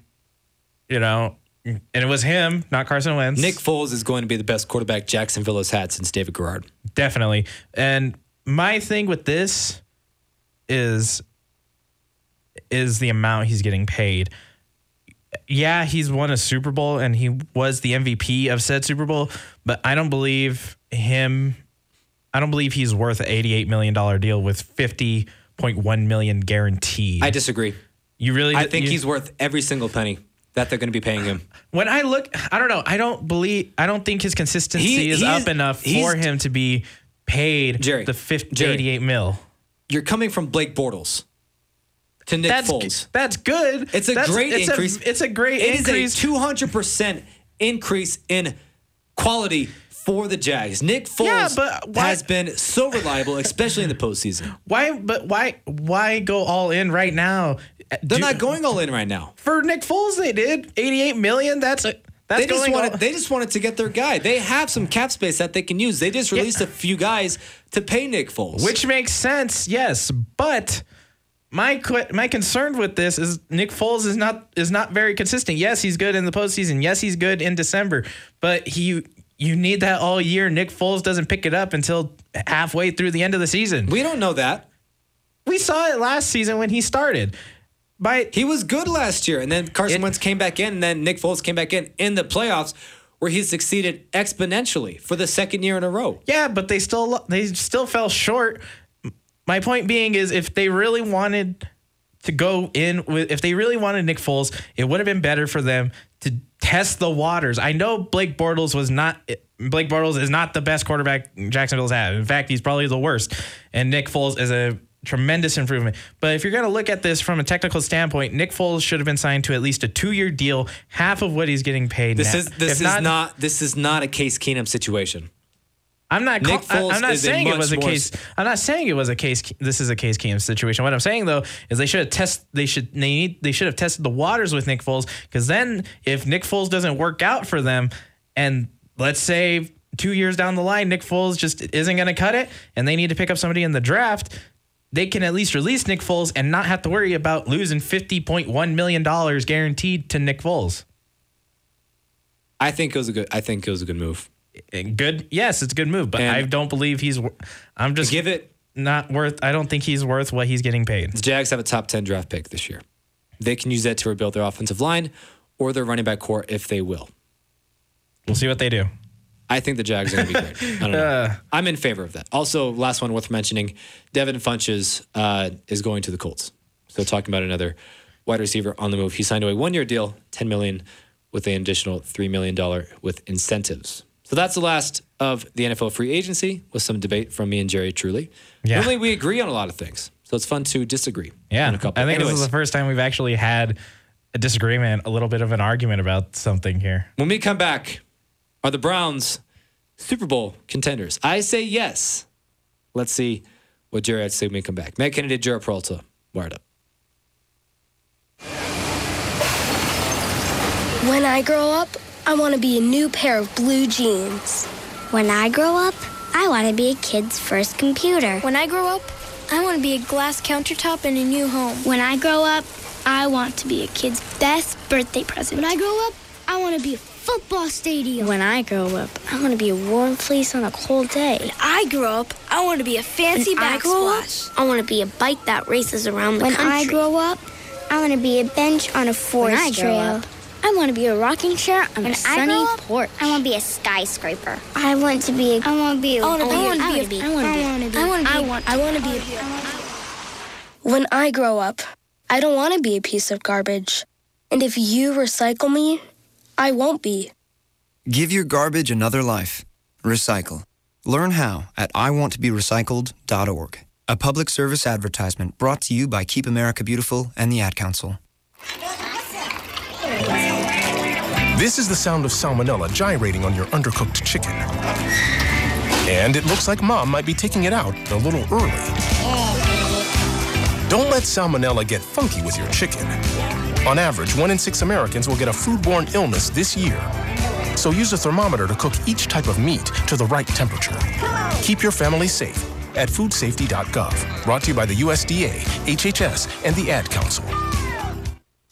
you know, and it was him, not Carson Wentz. Nick Foles is going to be the best quarterback Jacksonville has had since David Garrard. Definitely. And my thing with this is is the amount he's getting paid. Yeah, he's won a Super Bowl and he was the MVP of said Super Bowl, but I don't believe him I don't believe he's worth an 88 million dollar deal with 50.1 million guaranteed. I disagree. you really I think you- he's worth every single penny that they're going to be paying him. when I look, I don't know. I don't believe. I don't think his consistency He- is up enough for him to be paid Jerry, the 50, Jerry. 88 mil. You're coming from Blake Bortles to Nick That's Foles. that's good. It's a That's- great it's increase. A, it's a great It is increase. a 200% increase in quality for the Jags. Nick Foles Yeah, but why- has been so reliable, especially in the postseason. why? But why? Why go all in right now? They're not going all in right now. for Nick Foles. They did 88 million. That's a, that's They just, wanted, all- they just wanted to get their guy. They have some cap space that they can use. They just released a few guys to pay Nick Foles. which makes sense. Yes, but. My my concern with this is Nick Foles is not is not very consistent. Yes, he's good in the postseason. Yes, he's good in December, but he you need that all year. Nick Foles doesn't pick it up until halfway through the end of the season. we don't know that. We saw it last season when he started. By He was good last year, and then Carson It- Wentz came back in, and then Nick Foles came back in in the playoffs, where he succeeded exponentially for the second year in a row. yeah, but they still they still fell short. My point being is if they really wanted to go in with if they really wanted Nick Foles, it would have been better for them to test the waters. I know Blake Bortles was not Blake Bortles is not the best quarterback Jacksonville's had. In fact, he's probably the worst. And Nick Foles is a tremendous improvement. But if you're going to look at this from a technical standpoint, Nick Foles should have been signed to at least a 2-year deal, half of what he's getting paid This now. is this If is not, this is not a Case Keenum situation. I'm not. Nick call- I- Foles I'm not saying it was a case. I'm not saying it was a case. This is a Case Keenum situation. What I'm saying though is they should have test. They should. They need. They should have tested the waters with Nick Foles because then if Nick Foles doesn't work out for them, and let's say two years down the line Nick Foles just isn't going to cut it, and they need to pick up somebody in the draft. They can at least release Nick Foles and not have to worry about losing fifty point one million dollars guaranteed to Nick Foles. I think it was a good. I think it was a good move. Eh, good, yes, it's a good move, but And- I don't believe he's. I'm just Give it. not worth. I don't think he's worth what he's getting paid. The Jags have a top ten draft pick this year. They can use that to rebuild their offensive line or their running back core if they will. We'll see what they do. I think the Jags are going to be great. I don't know. I'm in favor of that. Also, last one worth mentioning: Devin Funchess uh, is going to the Colts. So talking about another wide receiver on the move. He signed a one-year deal, 10 million, with an additional three million dollar with incentives. So that's the last of the NFL free agency with some debate from me and Jerry truly. Yeah. Normally we agree on a lot of things. So it's fun to disagree. Yeah, on a couple. I think this Anyways, is the first time we've actually had a disagreement, a little bit of an argument about something here. when we come back, are the Browns Super Bowl contenders? I say yes. Let's see what Jerry had to say when we come back. Matt Kennedy, Jared Peralta, wired up. When I grow up, I want to be a new pair of blue jeans. When I grow up, I want to be a kid's first computer. When I grow up, I want to be a glass countertop in a new home. When I grow up, I want to be a kid's best birthday present. When I grow up, I want to be a football stadium. When I grow up, I want to be a warm fleece on a cold day. When I grow up, I want to be a fancy When I grow up, backsplash. I want to be a bike that races around the When country. When I grow up, I want to be a bench on a forest when I grow up, I want to be a rocking chair on When a I sunny grow up, porch. I want to be a skyscraper. I want to be. A, I want to be. A, I want to be. I I want want to be. I want to be. I want to be. I want. I want to be. When I grow up, I don't want to be a piece of garbage. And if you recycle me, I won't be. Give your garbage another life. Recycle. Learn how at iwanttoberecycled.org. A public service advertisement brought to you by Keep America Beautiful and the Ad Council. This is the sound of salmonella gyrating on your undercooked chicken. And it looks like mom might be taking it out a little early. Don't let salmonella get funky with your chicken. On average, one in six Americans will get a foodborne illness this year. So use a thermometer to cook each type of meat to the right temperature. Keep your family safe at foodsafety.gov. Brought to you by the USDA, HHS, and the Ad Council.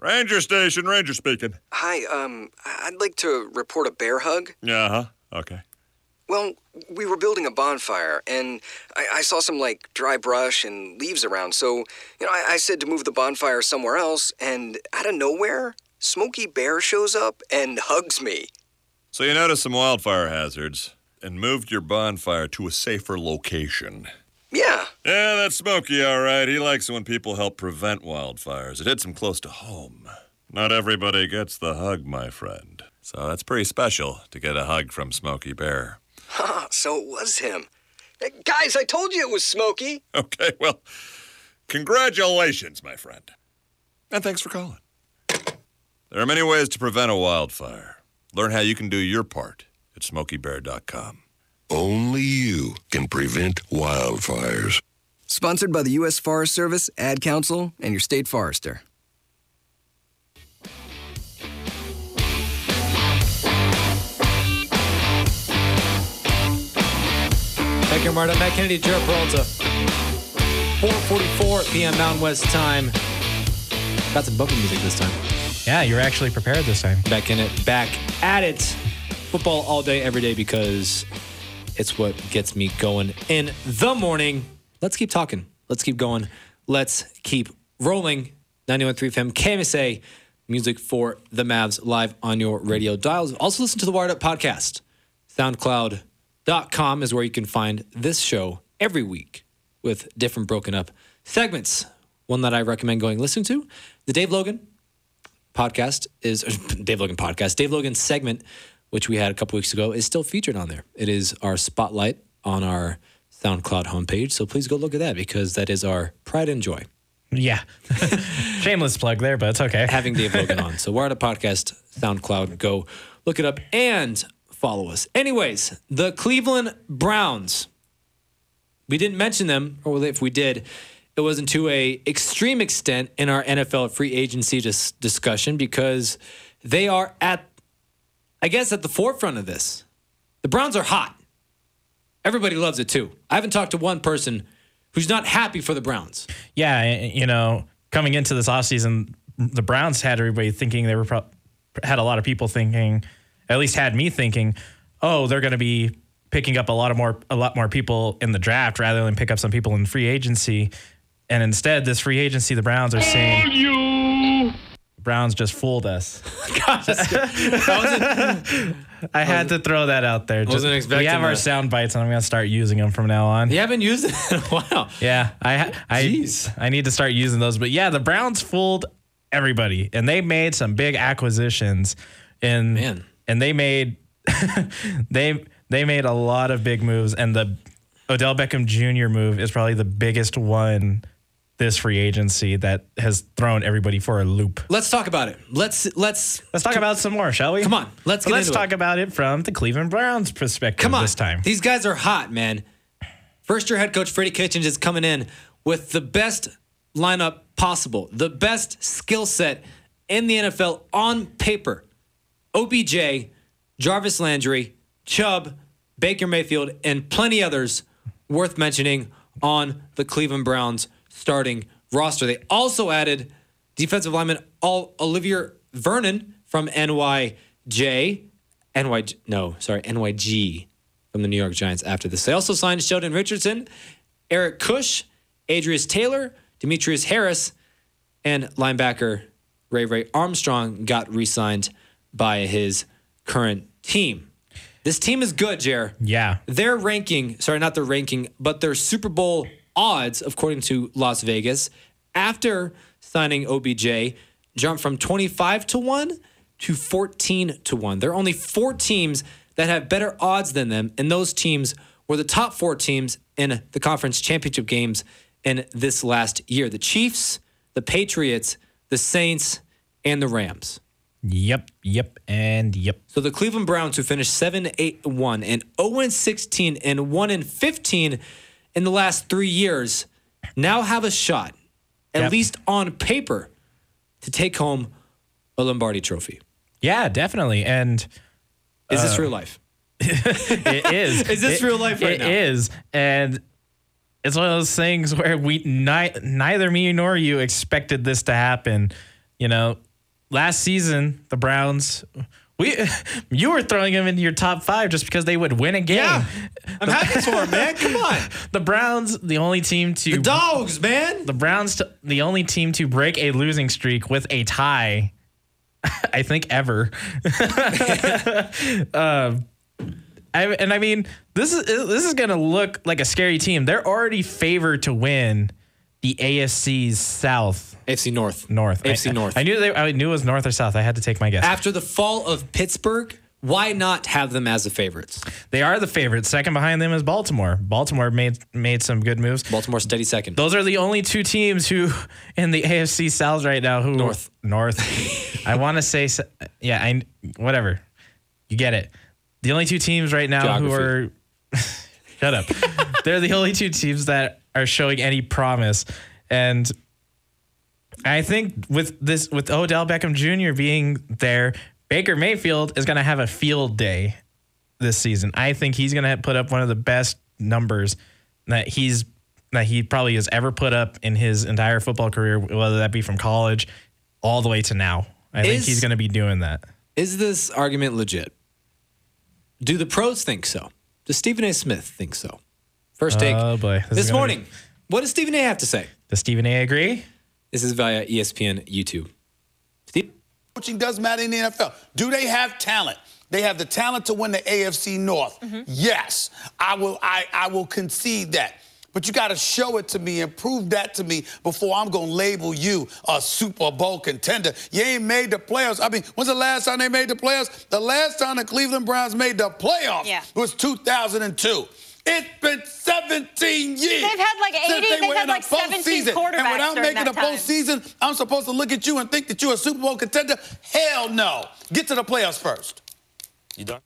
Ranger Station, Ranger speaking. Hi, um, I'd like to report a bear hug. Yeah, huh? Okay. Well, we were building a bonfire, and I, I saw some like dry brush and leaves around. So, you know, I, I said to move the bonfire somewhere else, and out of nowhere, Smokey Bear shows up and hugs me. So you noticed some wildfire hazards and moved your bonfire to a safer location. Yeah. Yeah, that's Smokey, all right. He likes it when people help prevent wildfires. It hits him close to home. Not everybody gets the hug, my friend. So that's pretty special to get a hug from Smokey Bear. Ha, so it was him. Hey, guys, I told you it was Smokey. Okay, well, congratulations, my friend. And thanks for calling. There are many ways to prevent a wildfire. Learn how you can do your part at smokeybear.com. Only you can prevent wildfires. Sponsored by the U.S. Forest Service, Ad Council, and your state forester. Thank you, Marta. Matt Kennedy, Jared Peralta. 4:44 p.m. Mountain West time. Got some bumper music this time. Yeah, you're actually prepared this time. Back in it, back at it. Football all day, every day because it's what gets me going in the morning. Let's keep talking. Let's keep going. Let's keep rolling. 91.3 FM, KMSA, music for the Mavs live on your radio dials. Also listen to the Wired Up podcast. SoundCloud.com is where you can find this show every week with different broken up segments. One that I recommend going listen to, the Dave Logan podcast is Dave Logan podcast. Dave Logan segment, which we had a couple weeks ago, is still featured on there. It is our spotlight on our SoundCloud homepage. So please go look at that because that is our pride and joy. Yeah. Shameless plug there, but it's okay. Having Dave Logan on. So we're at a podcast, SoundCloud. Go look it up and follow us. Anyways, the Cleveland Browns. We didn't mention them, or if we did, it wasn't to a extreme extent in our NFL free agency dis- discussion because they are at, I guess, at the forefront of this. The Browns are hot. Everybody loves it too. I haven't talked to one person who's not happy for the Browns. Yeah, you know, coming into this offseason, the Browns had everybody thinking they were pro- had a lot of people thinking at least had me thinking, oh, they're going to be picking up a lot of more a lot more people in the draft rather than pick up some people in free agency. And instead, this free agency, the Browns are saying the Browns just fooled us. I had to throw that out there. Just, Wasn't we expecting have our that. sound bites, and I'm gonna start using them from now on. You haven't used it in a while. Yeah, I ha- I I need to start using those. But yeah, the Browns fooled everybody, and they made some big acquisitions. And and they made they they made a lot of big moves, and the Odell Beckham Jr. move is probably the biggest one this free agency that has thrown everybody for a loop. Let's talk about it. Let's let's let's talk about some more, shall we? Come on, let's get let's into it. talk about it from the Cleveland Browns perspective Come on. this time. These guys are hot, man. First year head coach Freddie Kitchens is coming in with the best lineup possible, the best skill set in the NFL on paper. OBJ, Jarvis Landry, Chubb, Baker Mayfield, and plenty others worth mentioning on the Cleveland Browns starting roster. They also added defensive lineman All Olivier Vernon from NYJ, NY no, sorry, NYG from the New York Giants after this. They also signed Sheldon Richardson, Eric Kush, Adarius Taylor, Demetrius Harris, and linebacker Ray Ray Armstrong got re-signed by his current team. This team is good, Jer. Yeah. Their ranking, sorry, not their ranking, but their Super Bowl odds, according to Las Vegas, after signing OBJ, jumped from 25 to 1 to 14 to 1. There are only four teams that have better odds than them, and those teams were the top four teams in the conference championship games in this last year the Chiefs, the Patriots, the Saints, and the Rams. Yep, yep, and yep. So the Cleveland Browns, who finished 7 8 1 and 0 16 and 1 and 15 in the last three years, now have a shot, at Yep. least on paper, to take home a Lombardi trophy. Yeah, definitely. And Is this uh, real life? it is. Is this It- real life right It now? is, and it's one of those things where we ni- neither me nor you expected this to happen. You know, last season the Browns. We, you were throwing them into your top five just because they would win a game. Yeah, I'm happy for 'em, man. Come on. The Browns, the only team to The dogs, man. The Browns, t- the only team to break a losing streak with a tie. I think ever. um, I, and I mean, this is this is gonna look like a scary team. They're already favored to win the AFC's South, AFC North, North, AFC I, North. I knew they, I knew it was North or South. I had to take my guess. After the fall of Pittsburgh, why not have them as the favorites? They are the favorites. Second behind them is Baltimore. Baltimore made made some good moves. Baltimore steady second. Those are the only two teams who in the AFC South right now who North. North. I want to say yeah, I whatever. You get it. The only two teams right now who are Shut up. They're the only two teams that are showing any promise and I think with this with Odell Beckham Jr. being there, Baker Mayfield is going to have a field day this season. I think he's going to put up one of the best numbers that he's that he probably has ever put up in his entire football career, whether that be from college all the way to now. I think he's going to be doing that. Is this argument legit? Do the pros think so? Does Stephen A. Smith think so? First take. Oh boy, This this gonna morning. What does Stephen A. have to say? Does Stephen A. agree? This is via ESPN YouTube. Coaching does matter in the NFL. Do they have talent? They have the talent to win the AFC North. Mm-hmm. Yes, I will. I, I will concede that. But you got to show it to me and prove that to me before I'm going to label you a Super Bowl contender. You ain't made the playoffs. I mean, when's the last time they made the playoffs? The last time the Cleveland Browns made the playoffs Yeah. was 2002. It's been 17 years. They've had like since 80 they they've were had like 17 postseason. And quarterbacks without during making that the time. postseason, I'm supposed to look at you and think that you're a Super Bowl contender? Hell no. Get to the playoffs first. You done?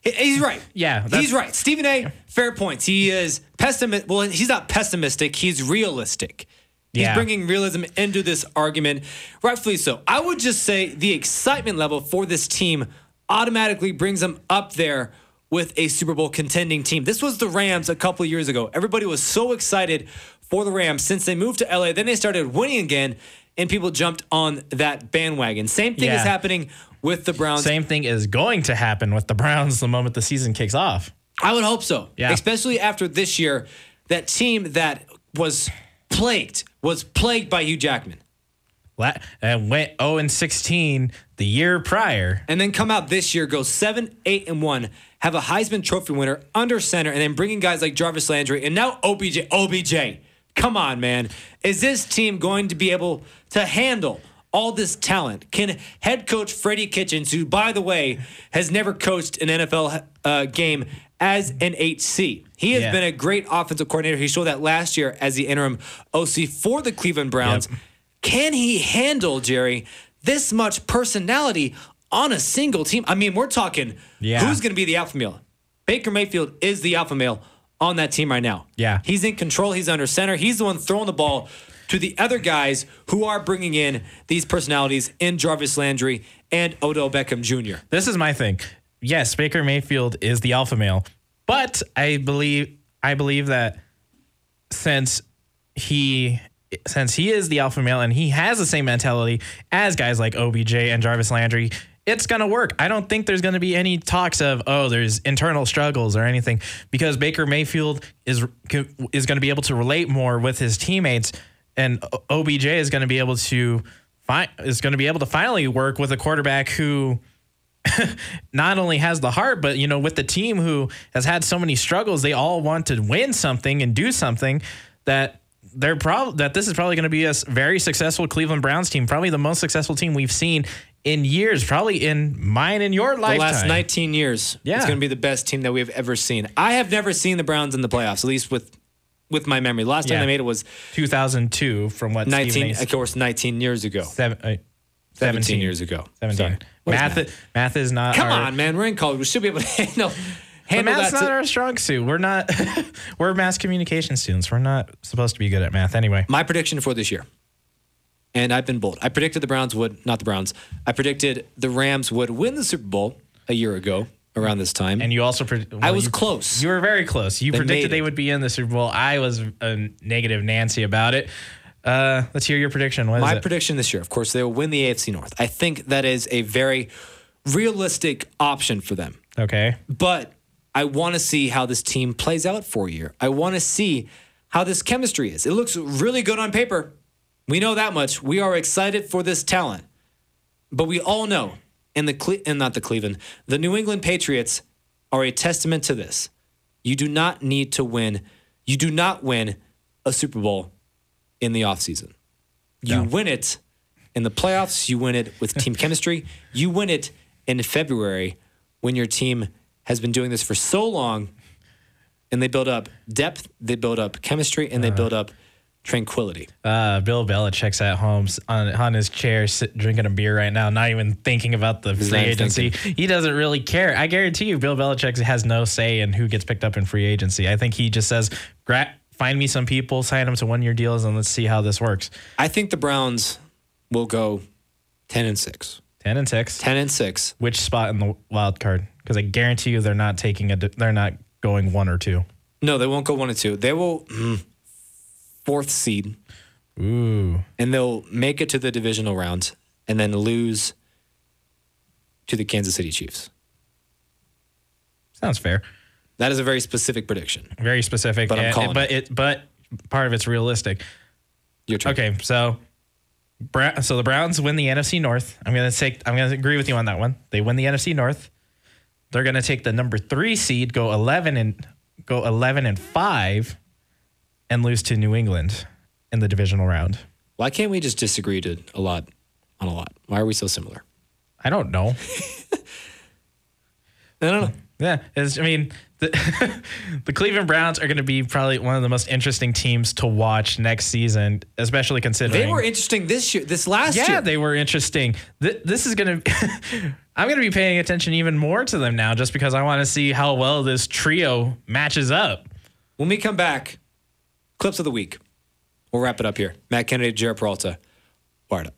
He's right. Yeah, he's right. Stephen A. Fair points. He is pessimistic. Well, he's not pessimistic. He's realistic. He's Yeah. bringing realism into this argument, rightfully so. I would just say the excitement level for this team automatically brings them up there with a Super Bowl contending team. This was the Rams a couple years ago. Everybody was so excited for the Rams since they moved to LA. Then they started winning again, and people jumped on that bandwagon. Same thing is happening with the Browns. Same thing is going to happen with the Browns the moment the season kicks off. I would hope so. Yeah. Especially after this year, that team that was plagued was plagued by Hugh Jackman. And uh, went 0 and 16 the year prior. And then come out this year, go 7, 8, and 1, have a Heisman Trophy winner under center, and then bringing guys like Jarvis Landry and now OBJ. OBJ. Come on, man. Is this team going to be able to handle all this talent? Can head coach Freddie Kitchens, who, by the way, has never coached an NFL uh, game as an HC, he has Yeah. been a great offensive coordinator. He showed that last year as the interim OC for the Cleveland Browns. Can he handle, Jerry, this much personality on a single team? I mean, we're talking Yeah. who's going to be the alpha male? Baker Mayfield is the alpha male on that team right now. Yeah. He's in control. He's under center. He's the one throwing the ball to the other guys who are bringing in these personalities in Jarvis Landry and Odell Beckham Jr. This is my thing. Yes, Baker Mayfield is the alpha male, but I believe I believe that since he since he is the alpha male and he has the same mentality as guys like OBJ and Jarvis Landry, it's going to work. I don't think there's going to be any talks of oh there's internal struggles or anything because Baker Mayfield is is going to be able to relate more with his teammates and OBJ is going to be able to fi- is going to be able to finally work with a quarterback who not only has the heart, but you know, with the team who has had so many struggles, they all want to win something and do something that they're probably that this is probably going to be a very successful Cleveland Browns team, probably the most successful team we've seen in years, probably in mine and your The lifetime. last 19 years, Yeah. it's going to be the best team that we've ever seen. I have never seen the Browns in the playoffs, at least with with my memory. Last time Yeah. they made it was 2002, from what 19, of course, 19 years ago. Seven, uh, 17 17 years ago. 17. Sorry. What is Math, math? math is not. Come our- on, man. We're in college. We should be able to handle, But handle math's that. not to- our strong suit. We're not. we're mass communication students. We're not supposed to be good at math anyway. My prediction for this year, and I've been bold. I predicted the Browns would, not the Browns. I predicted the Rams would win the Super Bowl a year ago around this time. And you also, pre- I was you- close. You were very close. You They predicted they would be in the Super Bowl. I was a negative Nancy about it. Uh, let's hear your prediction. What is My it? prediction this year, of course, they will win the AFC North. I think that is a very realistic option for them. okay. But I want to see how this team plays out for a year. I want to see how this chemistry is. It looks really good on paper. We know that much. We are excited for this talent. But we all know, and the Cle- and not the Cleveland, the New England Patriots are a testament to this. You do not need to win. You do not win a Super Bowl in the offseason. You win it in the playoffs, you win it with team chemistry. You win it in February when your team has been doing this for so long and they build up depth, they build up chemistry, and they build up tranquility. Uh, Bill Belichick's at home on, on his chair, sit, drinking a beer right now, not even thinking about the free agency. He doesn't really care. I guarantee you, Bill Belichick has no say in who gets picked up in free agency. I think he just says, find me some people, sign them to one year deals, and let's see how this works. I think the Browns will go 10 and 6. 10 and 6. 10 and 6. Which spot in the wild card? Because I guarantee you they're not taking a, they're not going one or two. No, they won't go 1 and 2. They will mm, fourth seed. Ooh. And they'll make it to the divisional round and then lose to the Kansas City Chiefs. Sounds fair. That is a very specific prediction. Very specific. But I'm and- calling but it. But part of it's realistic. Your turn. Okay, so Bra- so the Browns win the NFC North. I'm gonna take. I'm gonna agree with you on that one. They win the NFC North. They're gonna take the number three seed, go 11 and go 11 and five, and lose to New England in the divisional round. Why can't we just disagree to a lot on a lot? Why are we so similar? I don't know. I don't know. Yeah, it's, I mean, the, the Cleveland Browns are going to be probably one of the most interesting teams to watch next season, especially considering They were interesting this year, this last yeah, year. Yeah, they were interesting. Th- this is going to, I'm going to be paying attention even more to them now, just because I want to see how well this trio matches up. When we come back, clips of the week. We'll wrap it up here. Matt Kennedy, Jared Peralta. Wired up.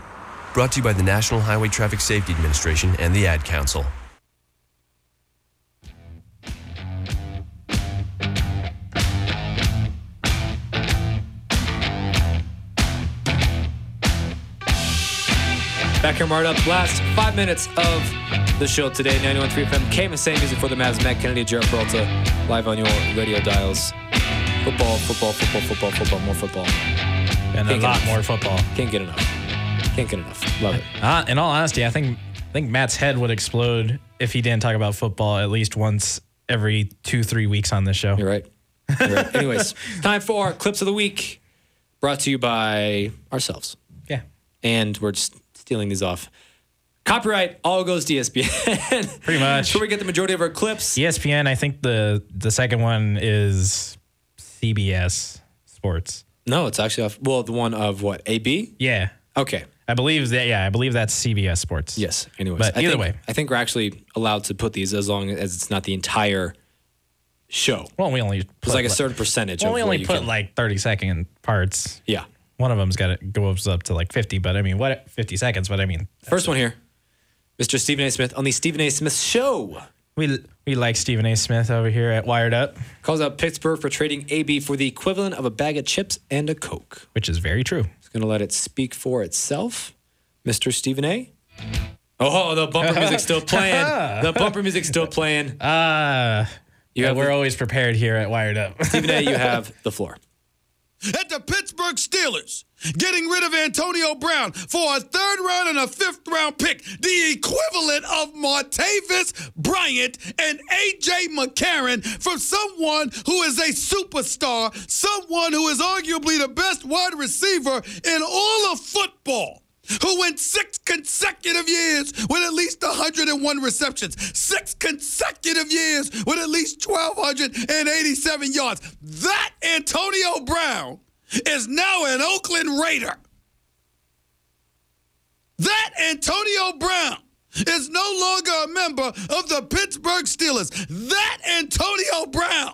Brought to you by the National Highway Traffic Safety Administration and the Ad Council. Back here, marked up. Last five minutes of the show today. 91.3 FM. KMSA music for the Mavs. Matt Kennedy, Jared Peralta, live on your radio dials. Football, football, football, football, football, more football. And a Can't get lot enough. more football. Can't get enough. Can't get enough. Love it. Uh, in all honesty, I think I think Matt's head would explode if he didn't talk about football at least once every two, three weeks on this show. You're right. You're right. Anyways, time for clips of the week, brought to you by ourselves. Yeah. And we're just stealing these off. Copyright all goes to ESPN. Pretty much. Where we get the majority of our clips. ESPN, I think the the second one is CBS Sports. No, it's actually off. Well, the one of what? AB? Yeah. Okay. I believe that. Yeah, I believe that's CBS Sports. Yes. Anyways, but I either think- way, I think we're actually allowed to put these as long as it's not the entire show. well, we only put like a certain percentage. well, we only put can- like thirty second parts. Yeah. One of them's got it goes up to like fifty, but I mean, what fifty seconds? But I mean, First one here, Mr. Stephen A. Smith on the Stephen A. Smith Show. we we like Stephen A. Smith over here at Wired Up, Calls out Pittsburgh for trading AB for the equivalent of a bag of chips and a Coke. which is very true. He's going to let it speak for itself. Mr. Stephen A. Oh, the bumper music's still playing. The bumper music's still playing. Uh You yeah, have we're the- always prepared here at Wired Up. Stephen A., you have the floor. at the Pittsburgh Steelers, getting rid of Antonio Brown for a third round and a fifth round pick, the equivalent of Martavis Bryant and AJ McCarron from someone who is a superstar, someone who is arguably the best wide receiver in all of football. Who went six consecutive years with at least 101 receptions, six consecutive years with at least 1,287 yards. That Antonio Brown is now an Oakland Raider. That Antonio Brown is no longer a member of the Pittsburgh Steelers. That Antonio Brown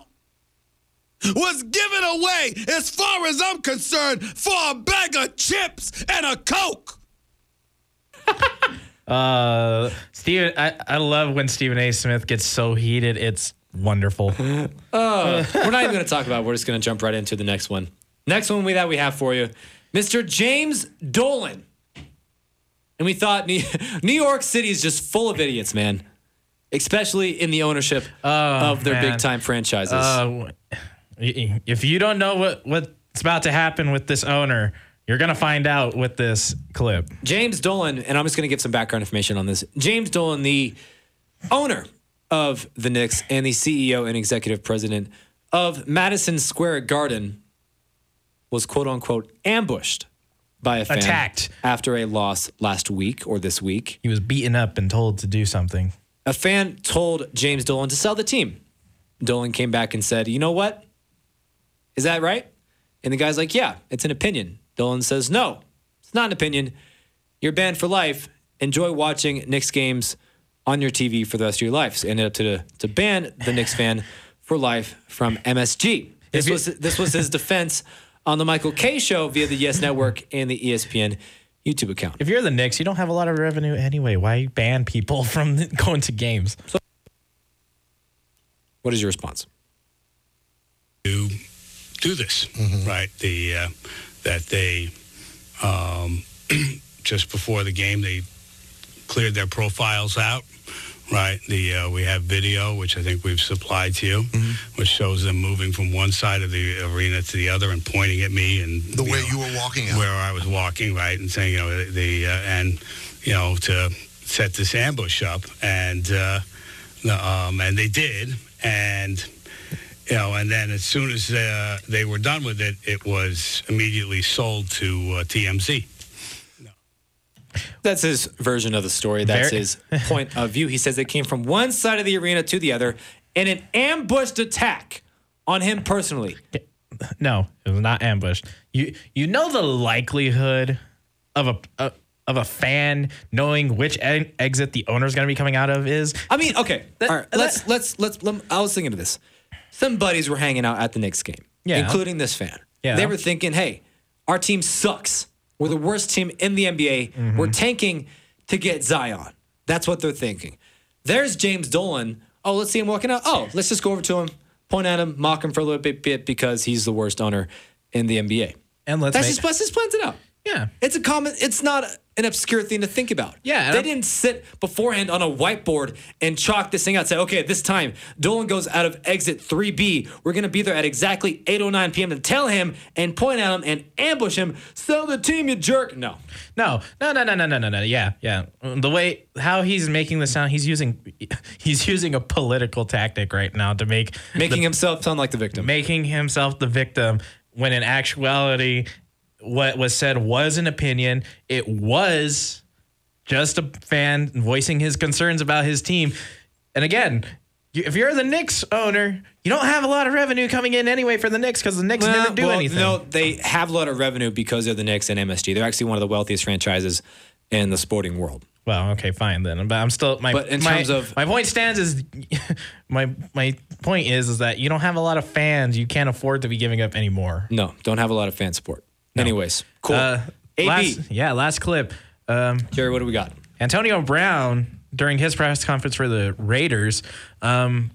was given away, as far as I'm concerned, for a bag of chips and a Coke. Uh, Steven, I, I love when Stephen A. Smith gets so heated. It's wonderful. Uh, we're not even going to talk about. it. We're just going to jump right into the next one. Next one we that we have for you, Mr. James Dolan. And we thought New, York City is just full of idiots, man. Especially in the ownership of their Oh, man. big time franchises. Uh, if you don't know what, what's about to happen with this owner, you're going to find out with this clip. James Dolan, and I'm just going to give some background information on this. James Dolan, the owner of the Knicks and the CEO and executive president of Madison Square Garden, was quote unquote ambushed by a fan Attacked. after a loss last week or this week. He was beaten up and told to do something. A fan told James Dolan to sell the team. Dolan came back and said, You know what? Is that right? And the guy's like, Yeah, it's an opinion. Dolan says, No, it's not an opinion. You're banned for life. Enjoy watching Knicks games on your TV for the rest of your life. So ended up to, to ban the Knicks fan for life from MSG. This was this was his defense on the Michael Kay show via the Yes Network and the ESPN YouTube account. If you're the Knicks, you don't have a lot of revenue anyway. Why ban people from going to games? What is your response? to do this, right? The uh, that they um, just before the game they cleared their profiles out right? The uh, we have video, which I think we've supplied to you, which shows them moving from one side of the arena to the other and pointing at me and The way you were walking out. where I was walking, right, and saying, you know, the uh, and you know to set this ambush up, and uh, um, and they did, and you know, and then as soon as uh, they were done with it, it was immediately sold to uh, TMZ. That's his version of the story. That's Very- his point of view. He says they came from one side of the arena to the other in an ambushed attack on him personally. No, it was not ambushed. You you know the likelihood of a, a of a fan knowing which e- exit the owner's going to be coming out of is. I mean, okay, all right. Let's let's let's. Let, I was thinking of this. Some buddies were hanging out at the Knicks game, Yeah. including this fan. Yeah. They were thinking, "Hey, our team sucks. We're the worst team in the NBA. Mm-hmm. We're tanking to get Zion." That's what they're thinking. There's James Dolan. Oh, let's see him walking out. Oh, let's just go over to him, point at him, mock him for a little bit, bit because he's the worst owner in the NBA. And let's That's make- just let's just plans it out. Yeah. It's a common. It's not an obscure thing to think about. Yeah, they I'm- didn't sit beforehand on a whiteboard and chalk this thing out. Say, okay, at this time, Dolan goes out of exit 3B. We're gonna be there at exactly 8:09 p.m. to tell him and point at him and ambush him. Sell the team, you jerk. No, No, no, no, no, no, no, no, no. Yeah, yeah. The way how he's making this sound, he's using he's using a political tactic right now to make making the- himself sound like the victim. making himself the victim when in actuality what was said was an opinion. It was just a fan voicing his concerns about his team. And again, if you're the Knicks owner, you don't have a lot of revenue coming in anyway for the Knicks because the Knicks Well, never do well, anything. No, they have a lot of revenue because they're the Knicks and MSG. They're actually one of the wealthiest franchises in the sporting world. Well, okay, fine then. But I'm still my. But in my- terms of- my point stands is my my point is is that you don't have a lot of fans. You can't afford to be giving up anymore. No, don't have a lot of fan support. Anyways, cool. Uh, AB. last- yeah, last clip. Um, Jerry, what do we got? Antonio Brown during his press conference for the Raiders. Um,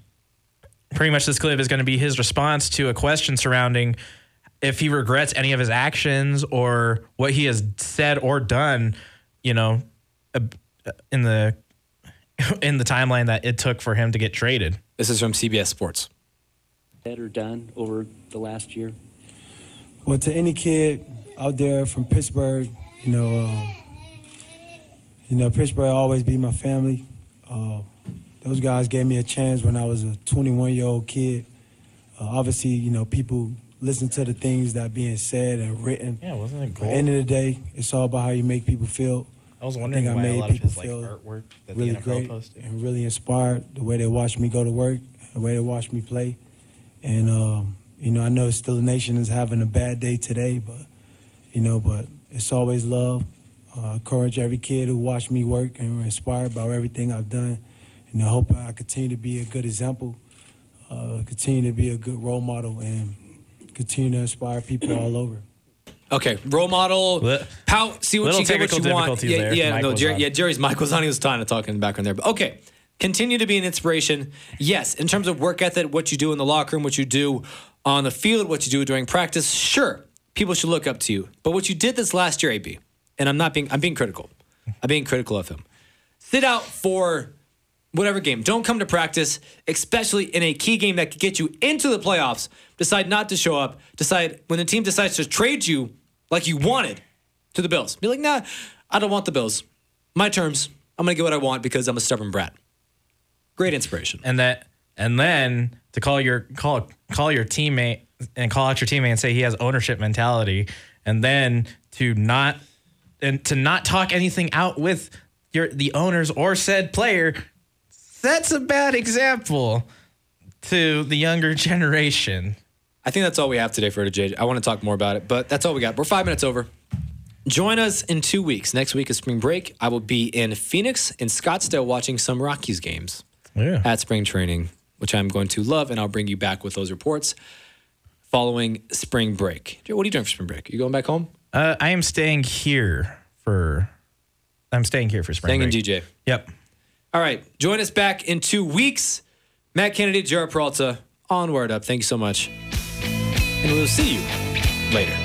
pretty much this clip is going to be his response to a question surrounding if he regrets any of his actions or what he has said or done. You know, uh, in the in the timeline that it took for him to get traded. This is from CBS Sports. better done over the last year? Well, to any kid out there from Pittsburgh, you know, um, you know, Pittsburgh always be my family. Uh, those guys gave me a chance when I was a 21 year old kid. Uh, obviously, you know, people listen to the things that are being said and written. Yeah, wasn't it At the end of the day, it's all about how you make people feel. I was I wondering I why a made lot of people his like feel artwork that really the NFL great posted. and really inspired the way they watch me go to work, the way they watch me play. And um, you know, I know still the nation is having a bad day today, but you know, but it's always love. Uh, encourage every kid who watched me work and were inspired by everything I've done. And I hope I continue to be a good example, uh, continue to be a good role model, and continue to inspire people all over. Okay, role model. Pow, see what little you get, what technical you want. difficulties Yeah, there. yeah, no, was Jerry, yeah, Jerry's mic was on. He was trying to talk in the background there. But okay, continue to be an inspiration. Yes, in terms of work ethic, what you do in the locker room, what you do on the field, what you do during practice. Sure, people should look up to you. But what you did this last year, AB, and I'm not being, I'm being critical. I'm being critical of him. Sit out for whatever game. Don't come to practice, especially in a key game that could get you into the playoffs. Decide not to show up. Decide when the team decides to trade you like you wanted to the Bills. Be like, nah, I don't want the Bills. My terms. I'm gonna get what I want because I'm a stubborn brat. Great inspiration. and that and then to call your call call your teammate and call out your teammate and say he has ownership mentality and then to not and to not talk anything out with your the owners or said player that's a bad example to the younger generation I think that's all we have today for today. I want to talk more about it, but that's all we got. We're five minutes over. Join us in two weeks. Next week is spring break. I will be in Phoenix, in Scottsdale, watching some Rockies games yeah. at spring training, which I'm going to love, and I'll bring you back with those reports following spring break. Joe, What are you doing for spring break? Are You going back home? uh, i am staying here for i'm staying here for spring Staying in. DJ. yep All right. Join us back in two weeks. Matt Kennedy, Jared Peralta, onward up. Thank you so much. And we'll see you later.